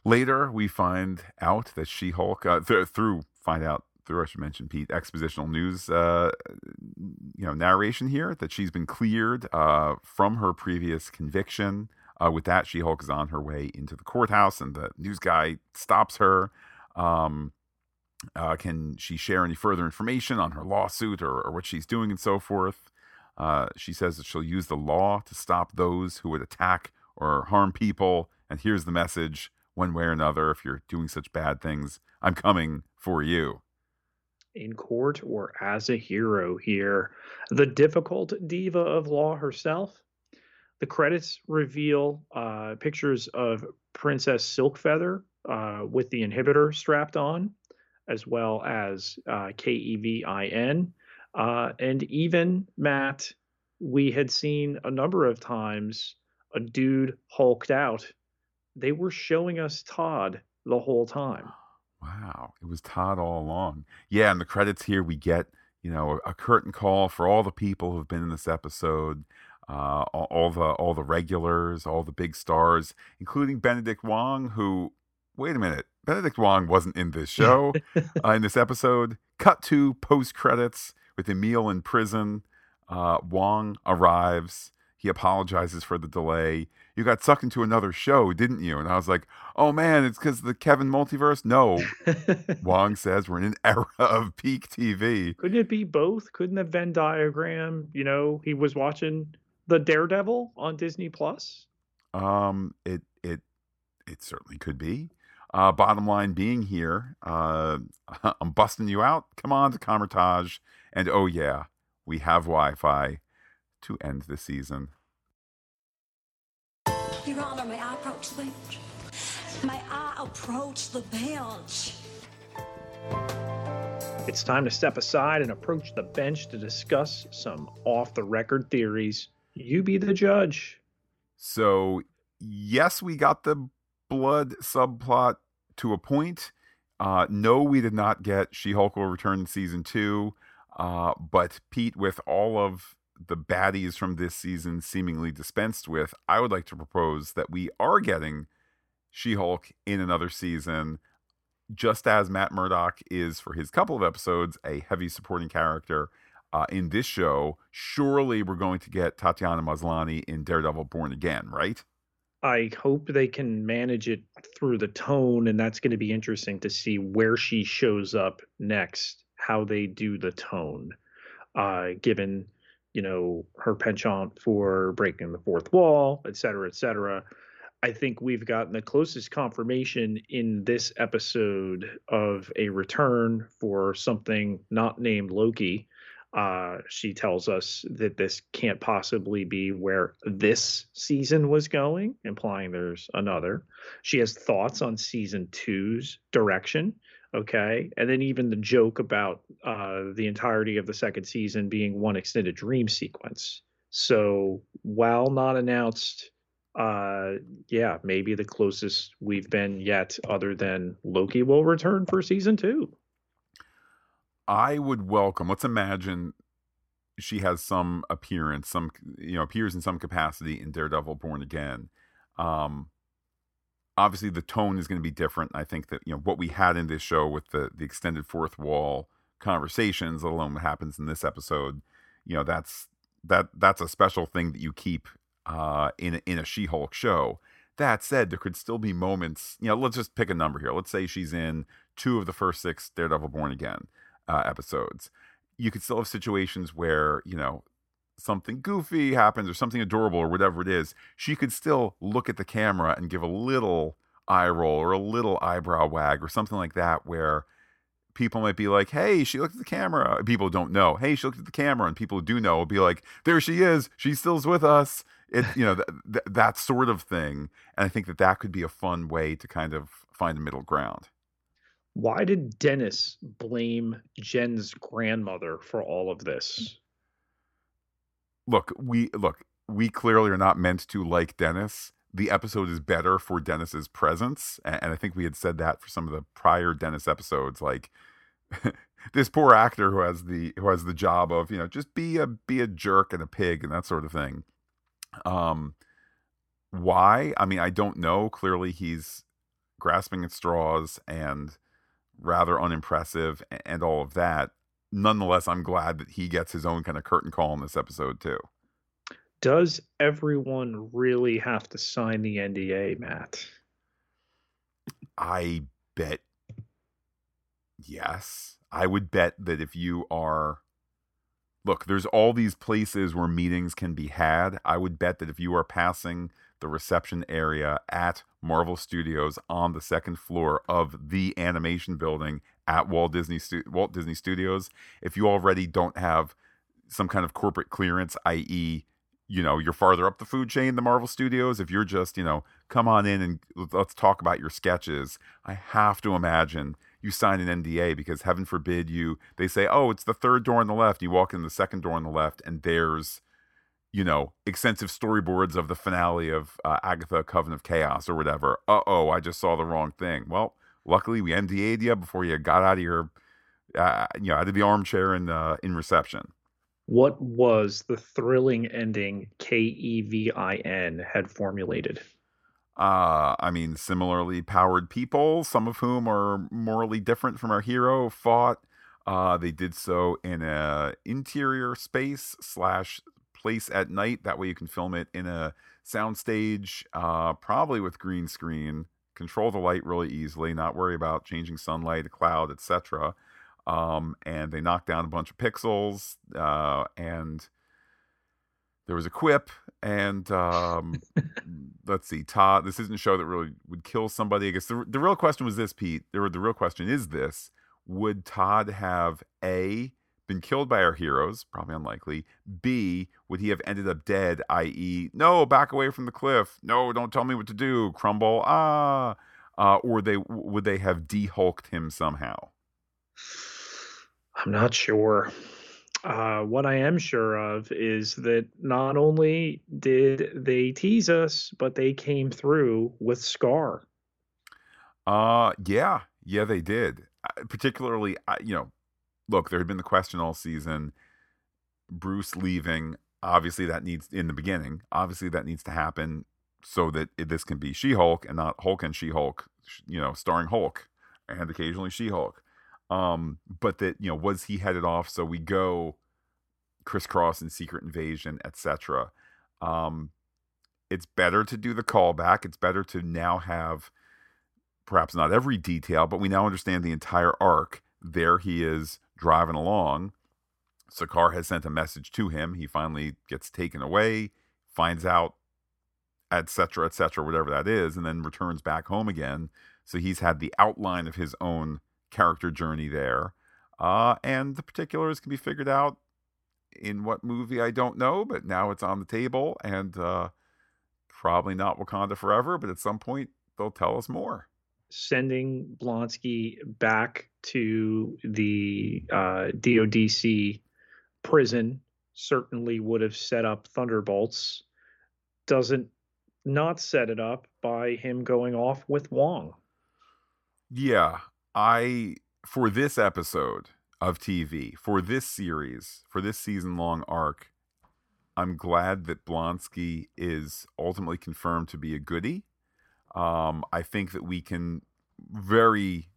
Later, we find out that She Hulk, uh, th- through, find out through, I should mention, Pete, expositional news, uh, you know, narration here, that she's been cleared uh, from her previous conviction. Uh, with that, She Hulk is on her way into the courthouse, and the news guy stops her. Um, uh, can she share any further information on her lawsuit or, or what she's doing and so forth? Uh, she says that she'll use the law to stop those who would attack or harm people. And here's the message one way or another if you're doing such bad things, I'm coming for you.
In court or as a hero here, the difficult diva of law herself. The credits reveal uh, pictures of Princess Silkfeather uh, with the inhibitor strapped on, as well as uh, K E V I N. Uh, and even Matt, we had seen a number of times a dude hulked out. They were showing us Todd the whole time.
Wow, it was Todd all along. Yeah, and the credits here we get, you know, a curtain call for all the people who've been in this episode, uh, all the all the regulars, all the big stars, including Benedict Wong, who wait a minute, Benedict Wong wasn't in this show, uh, in this episode. Cut to post credits with Emil in prison. Uh, Wong arrives. He apologizes for the delay. You got sucked into another show, didn't you? And I was like, oh man, it's because the Kevin multiverse? No. Wong says we're in an era of peak TV.
Couldn't it be both? Couldn't the Venn diagram, you know, he was watching the Daredevil on Disney Plus?
Um, it it it certainly could be. Uh, bottom line being here, uh, I'm busting you out. Come on to Kamar-Taj. And oh, yeah, we have Wi Fi to end the season.
Your Honor, may I approach the bench? May I approach the bench?
It's time to step aside and approach the bench to discuss some off the record theories. You be the judge.
So, yes, we got the blood subplot to a point. Uh, no, we did not get She Hulk will return in season two. Uh, but Pete, with all of the baddies from this season seemingly dispensed with, I would like to propose that we are getting She Hulk in another season, just as Matt Murdock is for his couple of episodes a heavy supporting character. Uh, in this show, surely we're going to get Tatiana Maslany in Daredevil Born Again, right?
I hope they can manage it through the tone, and that's going to be interesting to see where she shows up next, how they do the tone, uh, given you know her penchant for breaking the fourth wall, et cetera, et cetera. I think we've gotten the closest confirmation in this episode of a return for something not named Loki. Uh, she tells us that this can't possibly be where this season was going, implying there's another. She has thoughts on season two's direction. Okay. And then even the joke about uh, the entirety of the second season being one extended dream sequence. So while not announced, uh, yeah, maybe the closest we've been yet, other than Loki will return for season two.
I would welcome. Let's imagine she has some appearance, some you know appears in some capacity in Daredevil Born Again. Um, obviously, the tone is going to be different. I think that you know what we had in this show with the the extended fourth wall conversations, let alone what happens in this episode. You know, that's that that's a special thing that you keep uh, in a, in a She-Hulk show. That said, there could still be moments. You know, let's just pick a number here. Let's say she's in two of the first six Daredevil Born Again uh, episodes, you could still have situations where, you know, something goofy happens or something adorable or whatever it is. She could still look at the camera and give a little eye roll or a little eyebrow wag or something like that where people might be like, hey, she looked at the camera. People don't know. Hey, she looked at the camera. And people who do know will be like, there she is. She still's with us. It, you know, th- th- that sort of thing. And I think that that could be a fun way to kind of find a middle ground
why did Dennis blame Jen's grandmother for all of this?
Look, we look, we clearly are not meant to like Dennis. The episode is better for Dennis's presence, and I think we had said that for some of the prior Dennis episodes. Like this poor actor who has the who has the job of you know just be a be a jerk and a pig and that sort of thing. Um, why? I mean, I don't know. Clearly, he's grasping at straws and rather unimpressive and all of that. Nonetheless, I'm glad that he gets his own kind of curtain call in this episode too.
Does everyone really have to sign the NDA, Matt?
I bet Yes. I would bet that if you are look, there's all these places where meetings can be had. I would bet that if you are passing the reception area at Marvel Studios on the second floor of the animation building at Walt Disney Walt Disney Studios, if you already don't have some kind of corporate clearance, i.e., you know, you're farther up the food chain, the Marvel Studios. If you're just, you know, come on in and let's talk about your sketches, I have to imagine you sign an NDA because heaven forbid you they say, "Oh, it's the third door on the left." You walk in the second door on the left and there's you know, extensive storyboards of the finale of uh, Agatha Coven of Chaos or whatever. Uh-oh, I just saw the wrong thing. Well, luckily we NDA'd you before you got out of your uh, you know, out of the armchair in uh, in reception.
What was the thrilling ending K E V I N had formulated?
Uh, I mean, similarly powered people, some of whom are morally different from our hero, fought. Uh, they did so in a interior space slash place at night. That way, you can film it in a soundstage, uh, probably with green screen. Control the light really easily, not worry about changing sunlight, a cloud, etc. Um, and they knocked down a bunch of pixels, uh, and there was a quip and um, let's see todd this isn't a show that really would kill somebody i guess the, the real question was this pete the, the real question is this would todd have a been killed by our heroes probably unlikely. B would he have ended up dead i.e no back away from the cliff. No don't tell me what to do crumble. Ah uh, or they would they have de-hulked him somehow?
I'm not sure. Uh, what I am sure of is that not only did they tease us, but they came through with Skaar.
Uh, yeah, yeah, they did. particularly, you know, look, there had been the question all season. Bruce leaving, obviously, that needs in the beginning. Obviously, that needs to happen so that it, this can be She-Hulk and not Hulk and She-Hulk. You know, starring Hulk and occasionally She-Hulk um but that you know was he headed off so we go crisscross and secret invasion etc um it's better to do the callback it's better to now have perhaps not every detail but we now understand the entire arc there he is driving along Sakaar has sent a message to him he finally gets taken away finds out etc etc whatever that is and then returns back home again so he's had the outline of his own character journey there. Uh, and the particulars can be figured out in what movie I don't know, but now it's on the table and uh, probably not Wakanda Forever, but at some point they'll tell us more.
Sending Blonsky back to the uh, DODC prison certainly would have set up Thunderbolts. Doesn't not set it up by him going off with Wong.
Yeah, I for this episode of TV, for this series, for this season long arc, I'm glad that Blonsky is ultimately confirmed to be a goody. Um, I think that we can very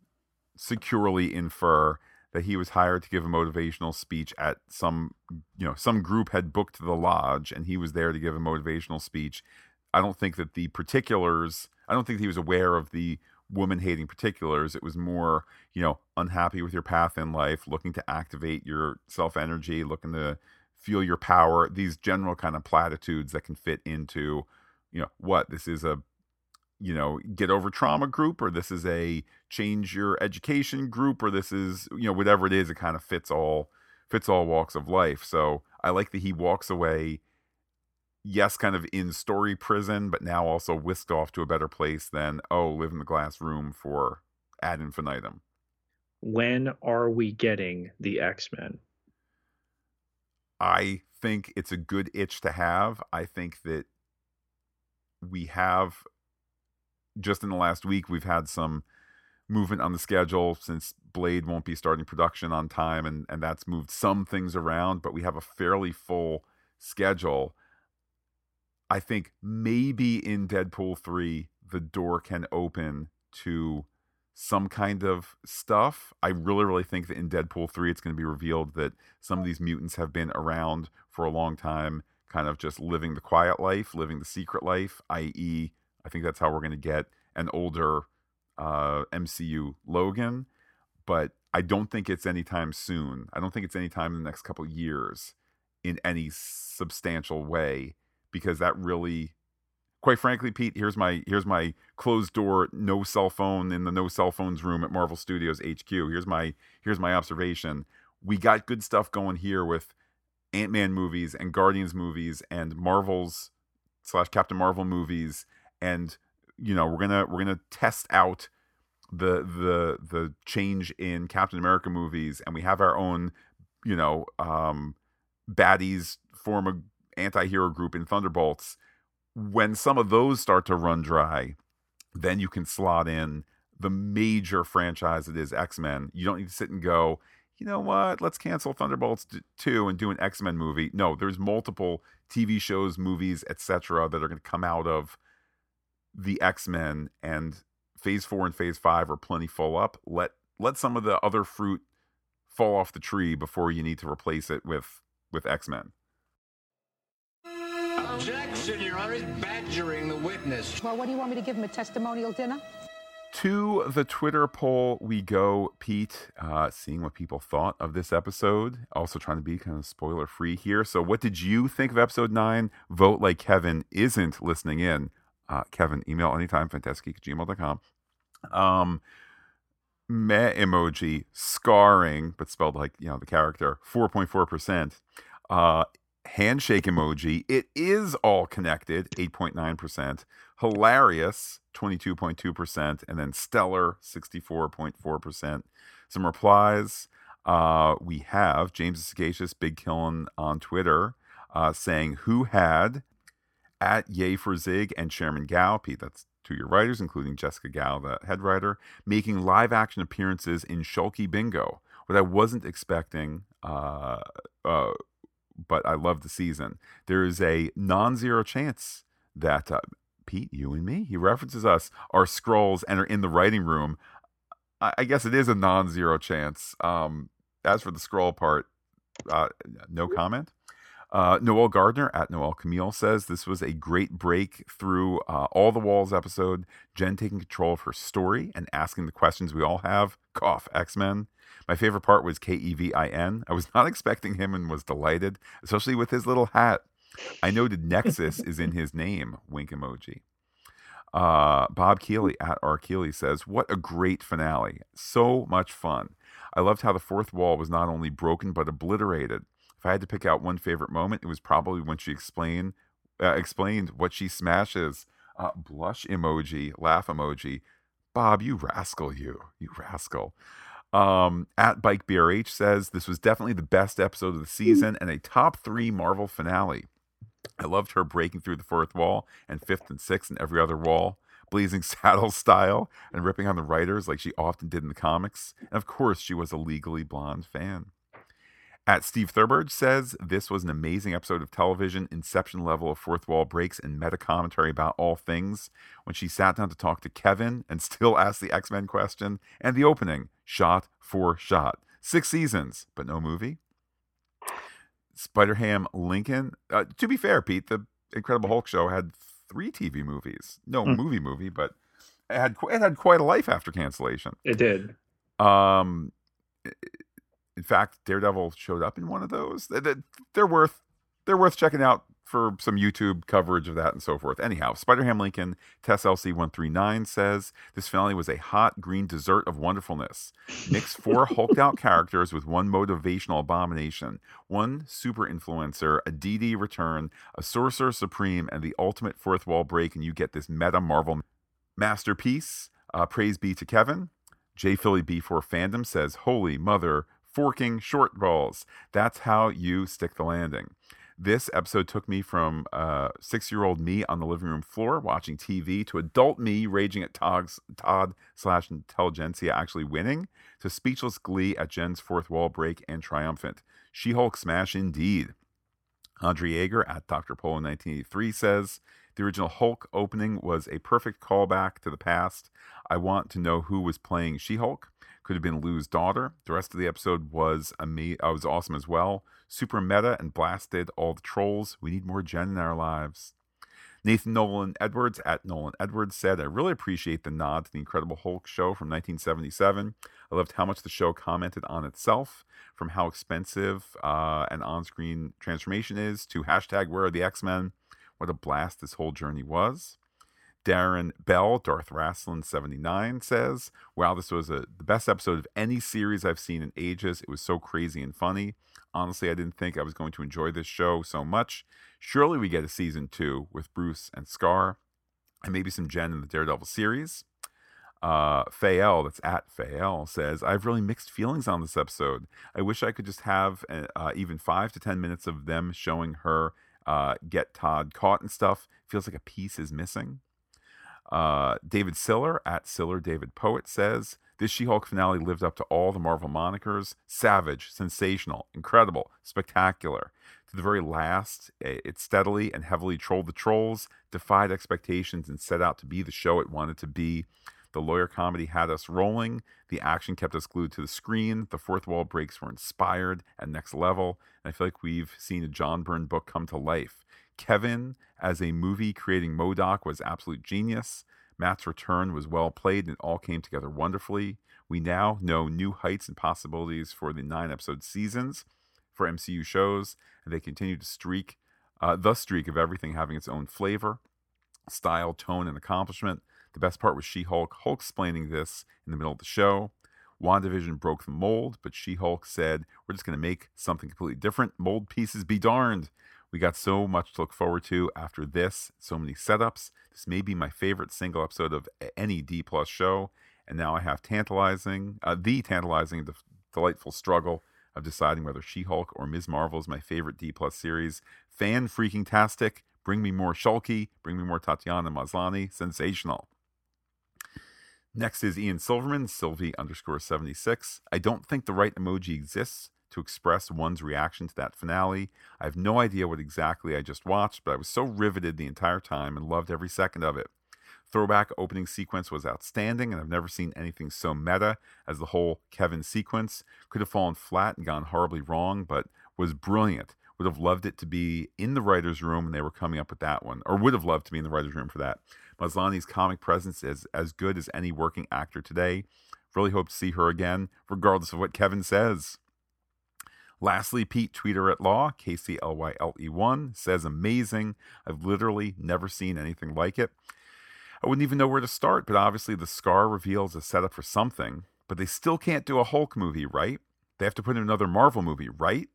securely infer that he was hired to give a motivational speech at some you know some group had booked the lodge and he was there to give a motivational speech i don't think that the particulars i don't think he was aware of the woman hating particulars. It was more, you know, unhappy with your path in life, looking to activate your self energy, looking to feel your power. These general kind of platitudes that can fit into, you know, what this is a, you know, get over trauma group, or this is a change your education group, or this is, you know, whatever it is, it kind of fits all fits all walks of life. So I like that he walks away yes, kind of in story prison, but now also whisked off to a better place than, oh, live in the glass room for ad infinitum.
When are we getting the X Men?
I think it's a good itch to have. I think that we have, just in the last week, we've had some movement on the schedule since Blade won't be starting production on time, and, and that's moved some things around, but we have a fairly full schedule. I think maybe in Deadpool 3, the door can open to some kind of stuff. I really, really think that in Deadpool 3, it's going to be revealed that some of these mutants have been around for a long time, kind of just living the quiet life, living the secret life, i.e., I think that's how we're going to get an older uh, MCU Logan. But I don't think it's anytime soon. I don't think it's anytime in the next couple years in any substantial way because that really quite frankly Pete here's my here's my closed door no cell phone in the no cell phones room at Marvel Studios HQ. Here's my here's my observation. We got good stuff going here with Ant-Man movies and Guardians movies and Marvel's slash Captain Marvel movies and you know we're gonna we're gonna test out the the the change in Captain America movies, and we have our own, you know, um, baddies form a anti-hero group in Thunderbolts. When some of those start to run dry, then you can slot in the major franchise that is X-Men. You don't need to sit and go, you know what? Let's cancel Thunderbolts 2 and do an X-Men movie. No, there's multiple TV shows, movies, etc. that are going to come out of the X-Men and phase four and phase five are plenty full up. Let let some of the other fruit fall off the tree before you need to replace it with with X Men.
Objection, Your Honor. He's badgering the witness.
Well, what do you want me to give him a testimonial dinner?
To the Twitter poll we go, Pete, uh, seeing what people thought of this episode. Also trying to be kind of spoiler free here. So, what did you think of episode nine? Vote like Kevin isn't listening in uh, Kevin, email anytime, fantastic at gmail.com. Um, meh emoji, scarring, but spelled like, you know, the character, 4.4%. Uh, handshake emoji, it is all connected, 8.9%. Hilarious, 22.2%. And then stellar, 64.4%. Some replies. Uh, we have James Sagacious, Big Killin on Twitter, uh, saying, Who had at Yay for Zig and Chairman Gao, Pete, that's two of your writers, including Jessica Gao, the head writer, making live action appearances in Shulky Bingo. What I wasn't expecting, uh, uh, but I love the season. There is a non zero chance that uh, Pete, you and me, he references us, are scrolls, and are in the writing room. I, I guess it is a non zero chance. Um, as for the scroll part, uh, no comment. Uh, Noel Gardner at Noel Camille says this was a great break through uh, all the walls episode. Jen taking control of her story and asking the questions we all have. Cough, X Men. My favorite part was K E V I N. I was not expecting him and was delighted, especially with his little hat. I noted Nexus is in his name. Wink emoji. Uh, Bob Keeley at R. Keeley says, What a great finale. So much fun. I loved how the fourth wall was not only broken but obliterated. If I had to pick out one favorite moment, it was probably when she explained uh, explained what she smashes. Uh, blush emoji, laugh emoji. Bob, you rascal, you, you rascal. Um, at Bike BRH says this was definitely the best episode of the season and a top three Marvel finale. I loved her breaking through the fourth wall and fifth and sixth and every other wall, blazing saddle style and ripping on the writers like she often did in the comics. And of course, she was a legally blonde fan. At Steve Thurberge says this was an amazing episode of television, inception level of fourth wall breaks and meta commentary about all things. When she sat down to talk to Kevin and still asked the X Men question, and the opening, shot for shot. Six seasons, but no movie. Spider Ham Lincoln. Uh, to be fair, Pete, the Incredible Hulk show had three TV movies. No mm. movie movie, but it had it had quite a life after cancellation.
It did.
Um, in fact, Daredevil showed up in one of those. They're worth they're worth checking out for some YouTube coverage of that and so forth. Anyhow, Spider Ham Lincoln, Tess LC139 says this finale was a hot green dessert of wonderfulness. Mix four hulked out characters with one motivational abomination, one super influencer, a DD return, a sorcerer supreme, and the ultimate fourth wall break, and you get this meta Marvel masterpiece. Uh, praise be to Kevin. J Philly B4 fandom says, Holy mother, forking short balls. That's how you stick the landing. This episode took me from uh, six year old me on the living room floor watching TV to adult me raging at Todd slash intelligentsia actually winning to speechless glee at Jen's fourth wall break and triumphant. She Hulk smash indeed. Andre Yeager at Dr. Polo 1983 says the original Hulk opening was a perfect callback to the past. I want to know who was playing She Hulk could have been Lou's daughter. The rest of the episode was ama- uh, was awesome as well. Super meta and blasted all the trolls. We need more Jen in our lives. Nathan Nolan Edwards at Nolan Edwards said, I really appreciate the nod to the Incredible Hulk show from 1977. I loved how much the show commented on itself, from how expensive uh, an on screen transformation is to hashtag where are the X Men. What a blast this whole journey was. Darren Bell, Darth Rasslin 79 says, Wow, this was a, the best episode of any series I've seen in ages. It was so crazy and funny. Honestly, I didn't think I was going to enjoy this show so much. Surely we get a season two with Bruce and Skaar, and maybe some Jen in the Daredevil series. Uh, Fael, that's at Fael, says, I have really mixed feelings on this episode. I wish I could just have uh, even five to 10 minutes of them showing her uh, get Todd caught and stuff. Feels like a piece is missing. Uh, David Siller at Siller David Poet says this She-Hulk finale lived up to all the Marvel monikers: savage, sensational, incredible, spectacular. To the very last, it steadily and heavily trolled the trolls, defied expectations, and set out to be the show it wanted to be. The lawyer comedy had us rolling. The action kept us glued to the screen. The fourth wall breaks were inspired and next level. And I feel like we've seen a John Byrne book come to life. Kevin, as a movie creating MODOK, was absolute genius. Matt's return was well played and it all came together wonderfully. We now know new heights and possibilities for the nine episode seasons for MCU shows, and they continue to streak uh, the streak of everything having its own flavor, style, tone, and accomplishment. The best part was She Hulk, Hulk explaining this in the middle of the show. WandaVision broke the mold, but She Hulk said, We're just going to make something completely different. Mold pieces be darned. We got so much to look forward to after this, so many setups. This may be my favorite single episode of any D plus show, and now I have tantalizing, uh, the tantalizing, de- delightful struggle of deciding whether She-Hulk or Ms. Marvel is my favorite D plus series. Fan freaking tastic. Bring me more Shulky. Bring me more Tatiana Maslany. Sensational. Next is Ian Silverman, Sylvie underscore 76. I don't think the right emoji exists to express one's reaction to that finale. I have no idea what exactly I just watched, but I was so riveted the entire time and loved every second of it. Throwback opening sequence was outstanding, and I've never seen anything so meta as the whole Kevin sequence. Could have fallen flat and gone horribly wrong, but was brilliant. Would have loved it to be in the writer's room when they were coming up with that one, or would have loved to be in the writer's room for that. Maslany's comic presence is as good as any working actor today. Really hope to see her again, regardless of what Kevin says. Lastly, Pete Tweeter at Law, KCLYLE1, says amazing. I've literally never seen anything like it. I wouldn't even know where to start, but obviously the Skaar reveals a setup for something. But they still can't do a Hulk movie, right? They have to put in another Marvel movie, right?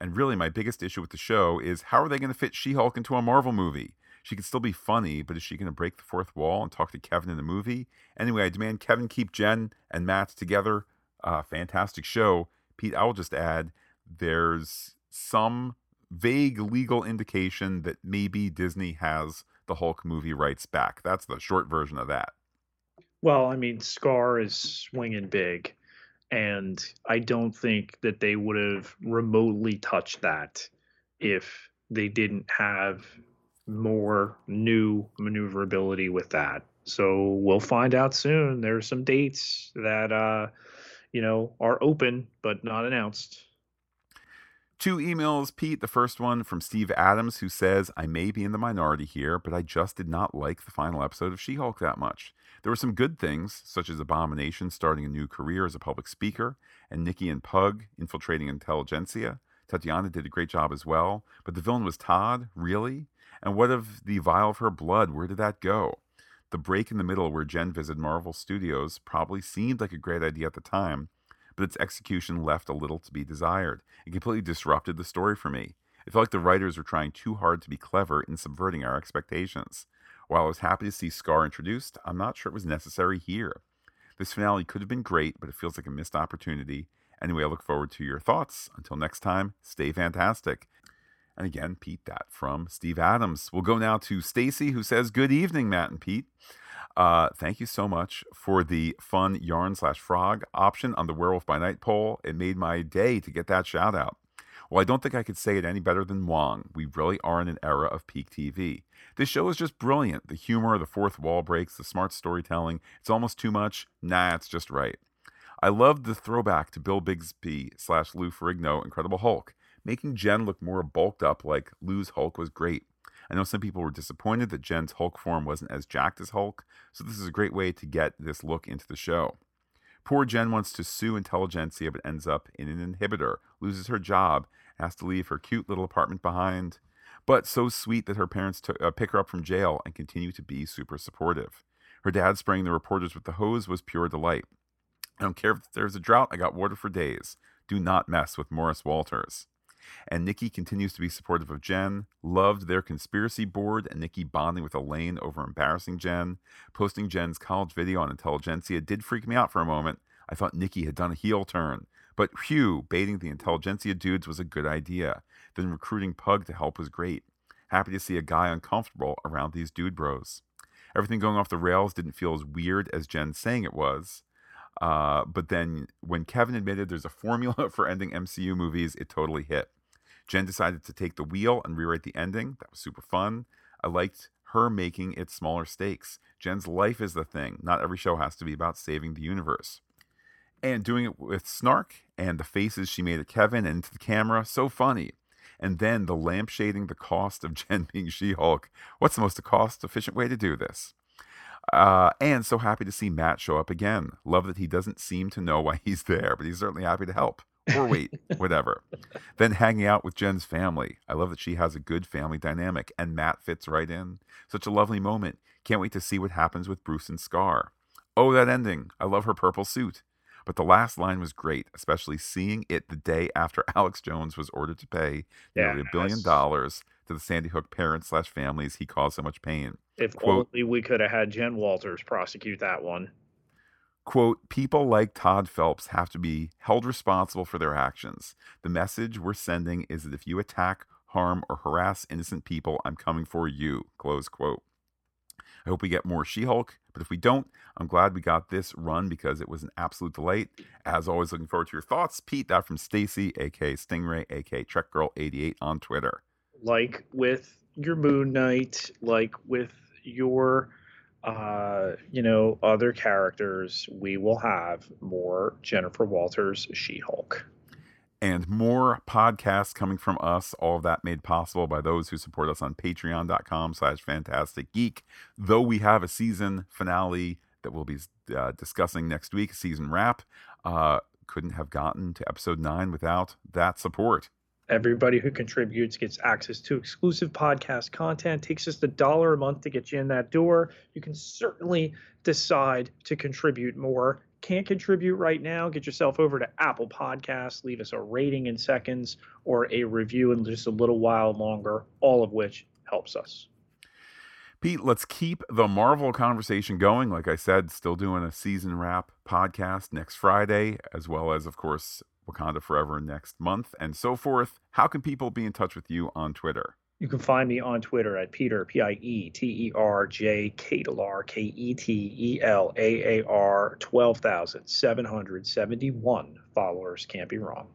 And really, my biggest issue with the show is how are they going to fit She Hulk into a Marvel movie? She can still be funny, but is she going to break the fourth wall and talk to Kevin in the movie? Anyway, I demand Kevin keep Jen and Matt together. Uh, fantastic show. Pete, I will just add there's some vague legal indication that maybe Disney has the Hulk movie rights back. That's the short version of that.
Well, I mean, Skaar is swinging big, and I don't think that they would have remotely touched that if they didn't have more new maneuverability with that. So we'll find out soon. There's some dates that uh, you know are open but not announced.
Two emails, Pete. The first one from Steve Adams, who says, I may be in the minority here, but I just did not like the final episode of She Hulk that much. There were some good things, such as Abomination starting a new career as a public speaker, and Nikki and Pug infiltrating intelligentsia. Tatiana did a great job as well, but the villain was Todd, really? And what of the vial of her blood? Where did that go? The break in the middle where Jen visited Marvel Studios probably seemed like a great idea at the time, but its execution left a little to be desired. It completely disrupted the story for me. It felt like the writers were trying too hard to be clever in subverting our expectations. While I was happy to see Skaar introduced, I'm not sure it was necessary here. This finale could have been great, but it feels like a missed opportunity. Anyway, I look forward to your thoughts. Until next time, stay fantastic. And again, Pete, that from Steve Adams. We'll go now to Stacy, who says, Good evening, Matt and Pete. Uh, thank you so much for the fun yarn slash frog option on the Werewolf by Night poll. It made my day to get that shout out. Well, I don't think I could say it any better than Wong. We really are in an era of peak TV. This show is just brilliant. The humor, the fourth wall breaks, the smart storytelling. It's almost too much. Nah, it's just right. I loved the throwback to Bill Bixby slash Lou Ferrigno Incredible Hulk. Making Jen look more bulked up like Lou's Hulk was great. I know some people were disappointed that Jen's Hulk form wasn't as jacked as Hulk, so this is a great way to get this look into the show. Poor Jen wants to sue Intelligentsia but ends up in an inhibitor, loses her job, has to leave her cute little apartment behind. But so sweet that her parents t- uh, pick her up from jail and continue to be super supportive. Her dad spraying the reporters with the hose was pure delight. I don't care if there's a drought, I got water for days. Do not mess with Morris Walters. And Nikki continues to be supportive of Jen, loved their conspiracy board and Nikki bonding with Elaine over embarrassing Jen. Posting Jen's college video on Intelligencia did freak me out for a moment. I thought Nikki had done a heel turn. But phew, baiting the Intelligencia dudes was a good idea. Then recruiting Pug to help was great. Happy to see a guy uncomfortable around these dude bros. Everything going off the rails didn't feel as weird as Jen saying it was. Uh, but then when Kevin admitted there's a formula for ending MCU movies, it totally hit. Jen decided to take the wheel and rewrite the ending. That was super fun. I liked her making it smaller stakes. Jen's life is the thing. Not every show has to be about saving the universe. And doing it with snark and the faces she made at Kevin and into the camera, so funny. And then the lampshading the cost of Jen being She Hulk. What's the most cost efficient way to do this? Uh, and so happy to see Matt show up again. Love that he doesn't seem to know why he's there, but he's certainly happy to help. Or wait, whatever. Then hanging out with Jen's family. I love that she has a good family dynamic, and Matt fits right in. Such a lovely moment. Can't wait to see what happens with Bruce and Skaar. Oh, that ending. I love her purple suit. But the last line was great, especially seeing it the day after Alex Jones was ordered to pay nearly a billion dollars to the Sandy Hook parents slash families he caused so much pain.
If
Quote-
only we could have had Jen Walters prosecute that one.
Quote, people like Todd Phelps have to be held responsible for their actions. The message we're sending is that if you attack, harm, or harass innocent people, I'm coming for you. Close quote. I hope we get more She Hulk, but if we don't, I'm glad we got this run because it was an absolute delight. As always, looking forward to your thoughts. Pete, that from Stacy, aka Stingray, aka Trek Girl 88 on Twitter.
Like with your Moon Knight, like with your uh, you know, other characters, we will have more Jennifer Walters She-Hulk.
and more podcasts coming from us all of that made possible by those who support us on patreon.com slash Phantastic Geek though we have a season finale that we'll be uh, discussing next week season wrap uh, couldn't have gotten to episode 9 without that support
Everybody who contributes gets access to exclusive podcast content. Takes just a dollar a month to get you in that door. You can certainly decide to contribute more. Can't contribute right now? Get yourself over to Apple Podcasts, leave us a rating in seconds or a review in just a little while longer, all of which helps us.
Pete, let's keep the Marvel conversation going. Like I said, still doing a season wrap podcast next Friday, as well as, of course, Wakanda Forever next month, and so forth. How can people be in touch with you on Twitter?
You can find me on Twitter at Peter, P I E T E R J Ketelaar, K E T E L A A R, 12,771 followers. Can't be wrong.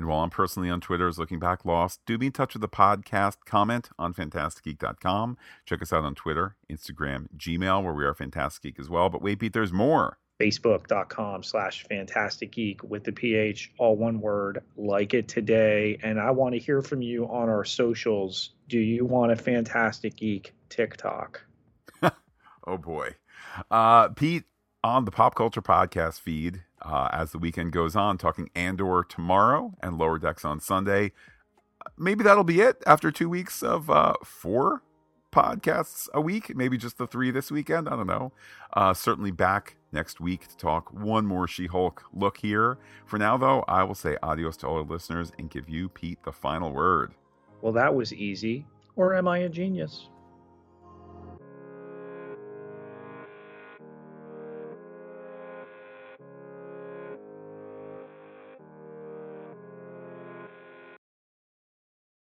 And while I'm personally on Twitter as Looking Back Lost, do be in touch with the podcast. Comment on phantasticgeek.com. Check us out on Twitter, Instagram, Gmail, where we are Phantastic Geek as well. But wait, Pete, there's more.
Facebook.com slash Phantastic Geek with the PH, all one word. Like it today. And I want to hear from you on our socials. Do you want a Phantastic Geek TikTok?
Oh boy. Uh, Pete, on the Pop Culture Podcast feed, uh, as the weekend goes on, talking Andor tomorrow and Lower Decks on Sunday. Maybe that'll be it after two weeks of uh, four podcasts a week. Maybe just the three this weekend. I don't know. Uh, certainly back next week to talk one more She Hulk look here. For now, though, I will say adios to all our listeners and give you, Pete, the final word.
Well, that was easy. Or am I a genius?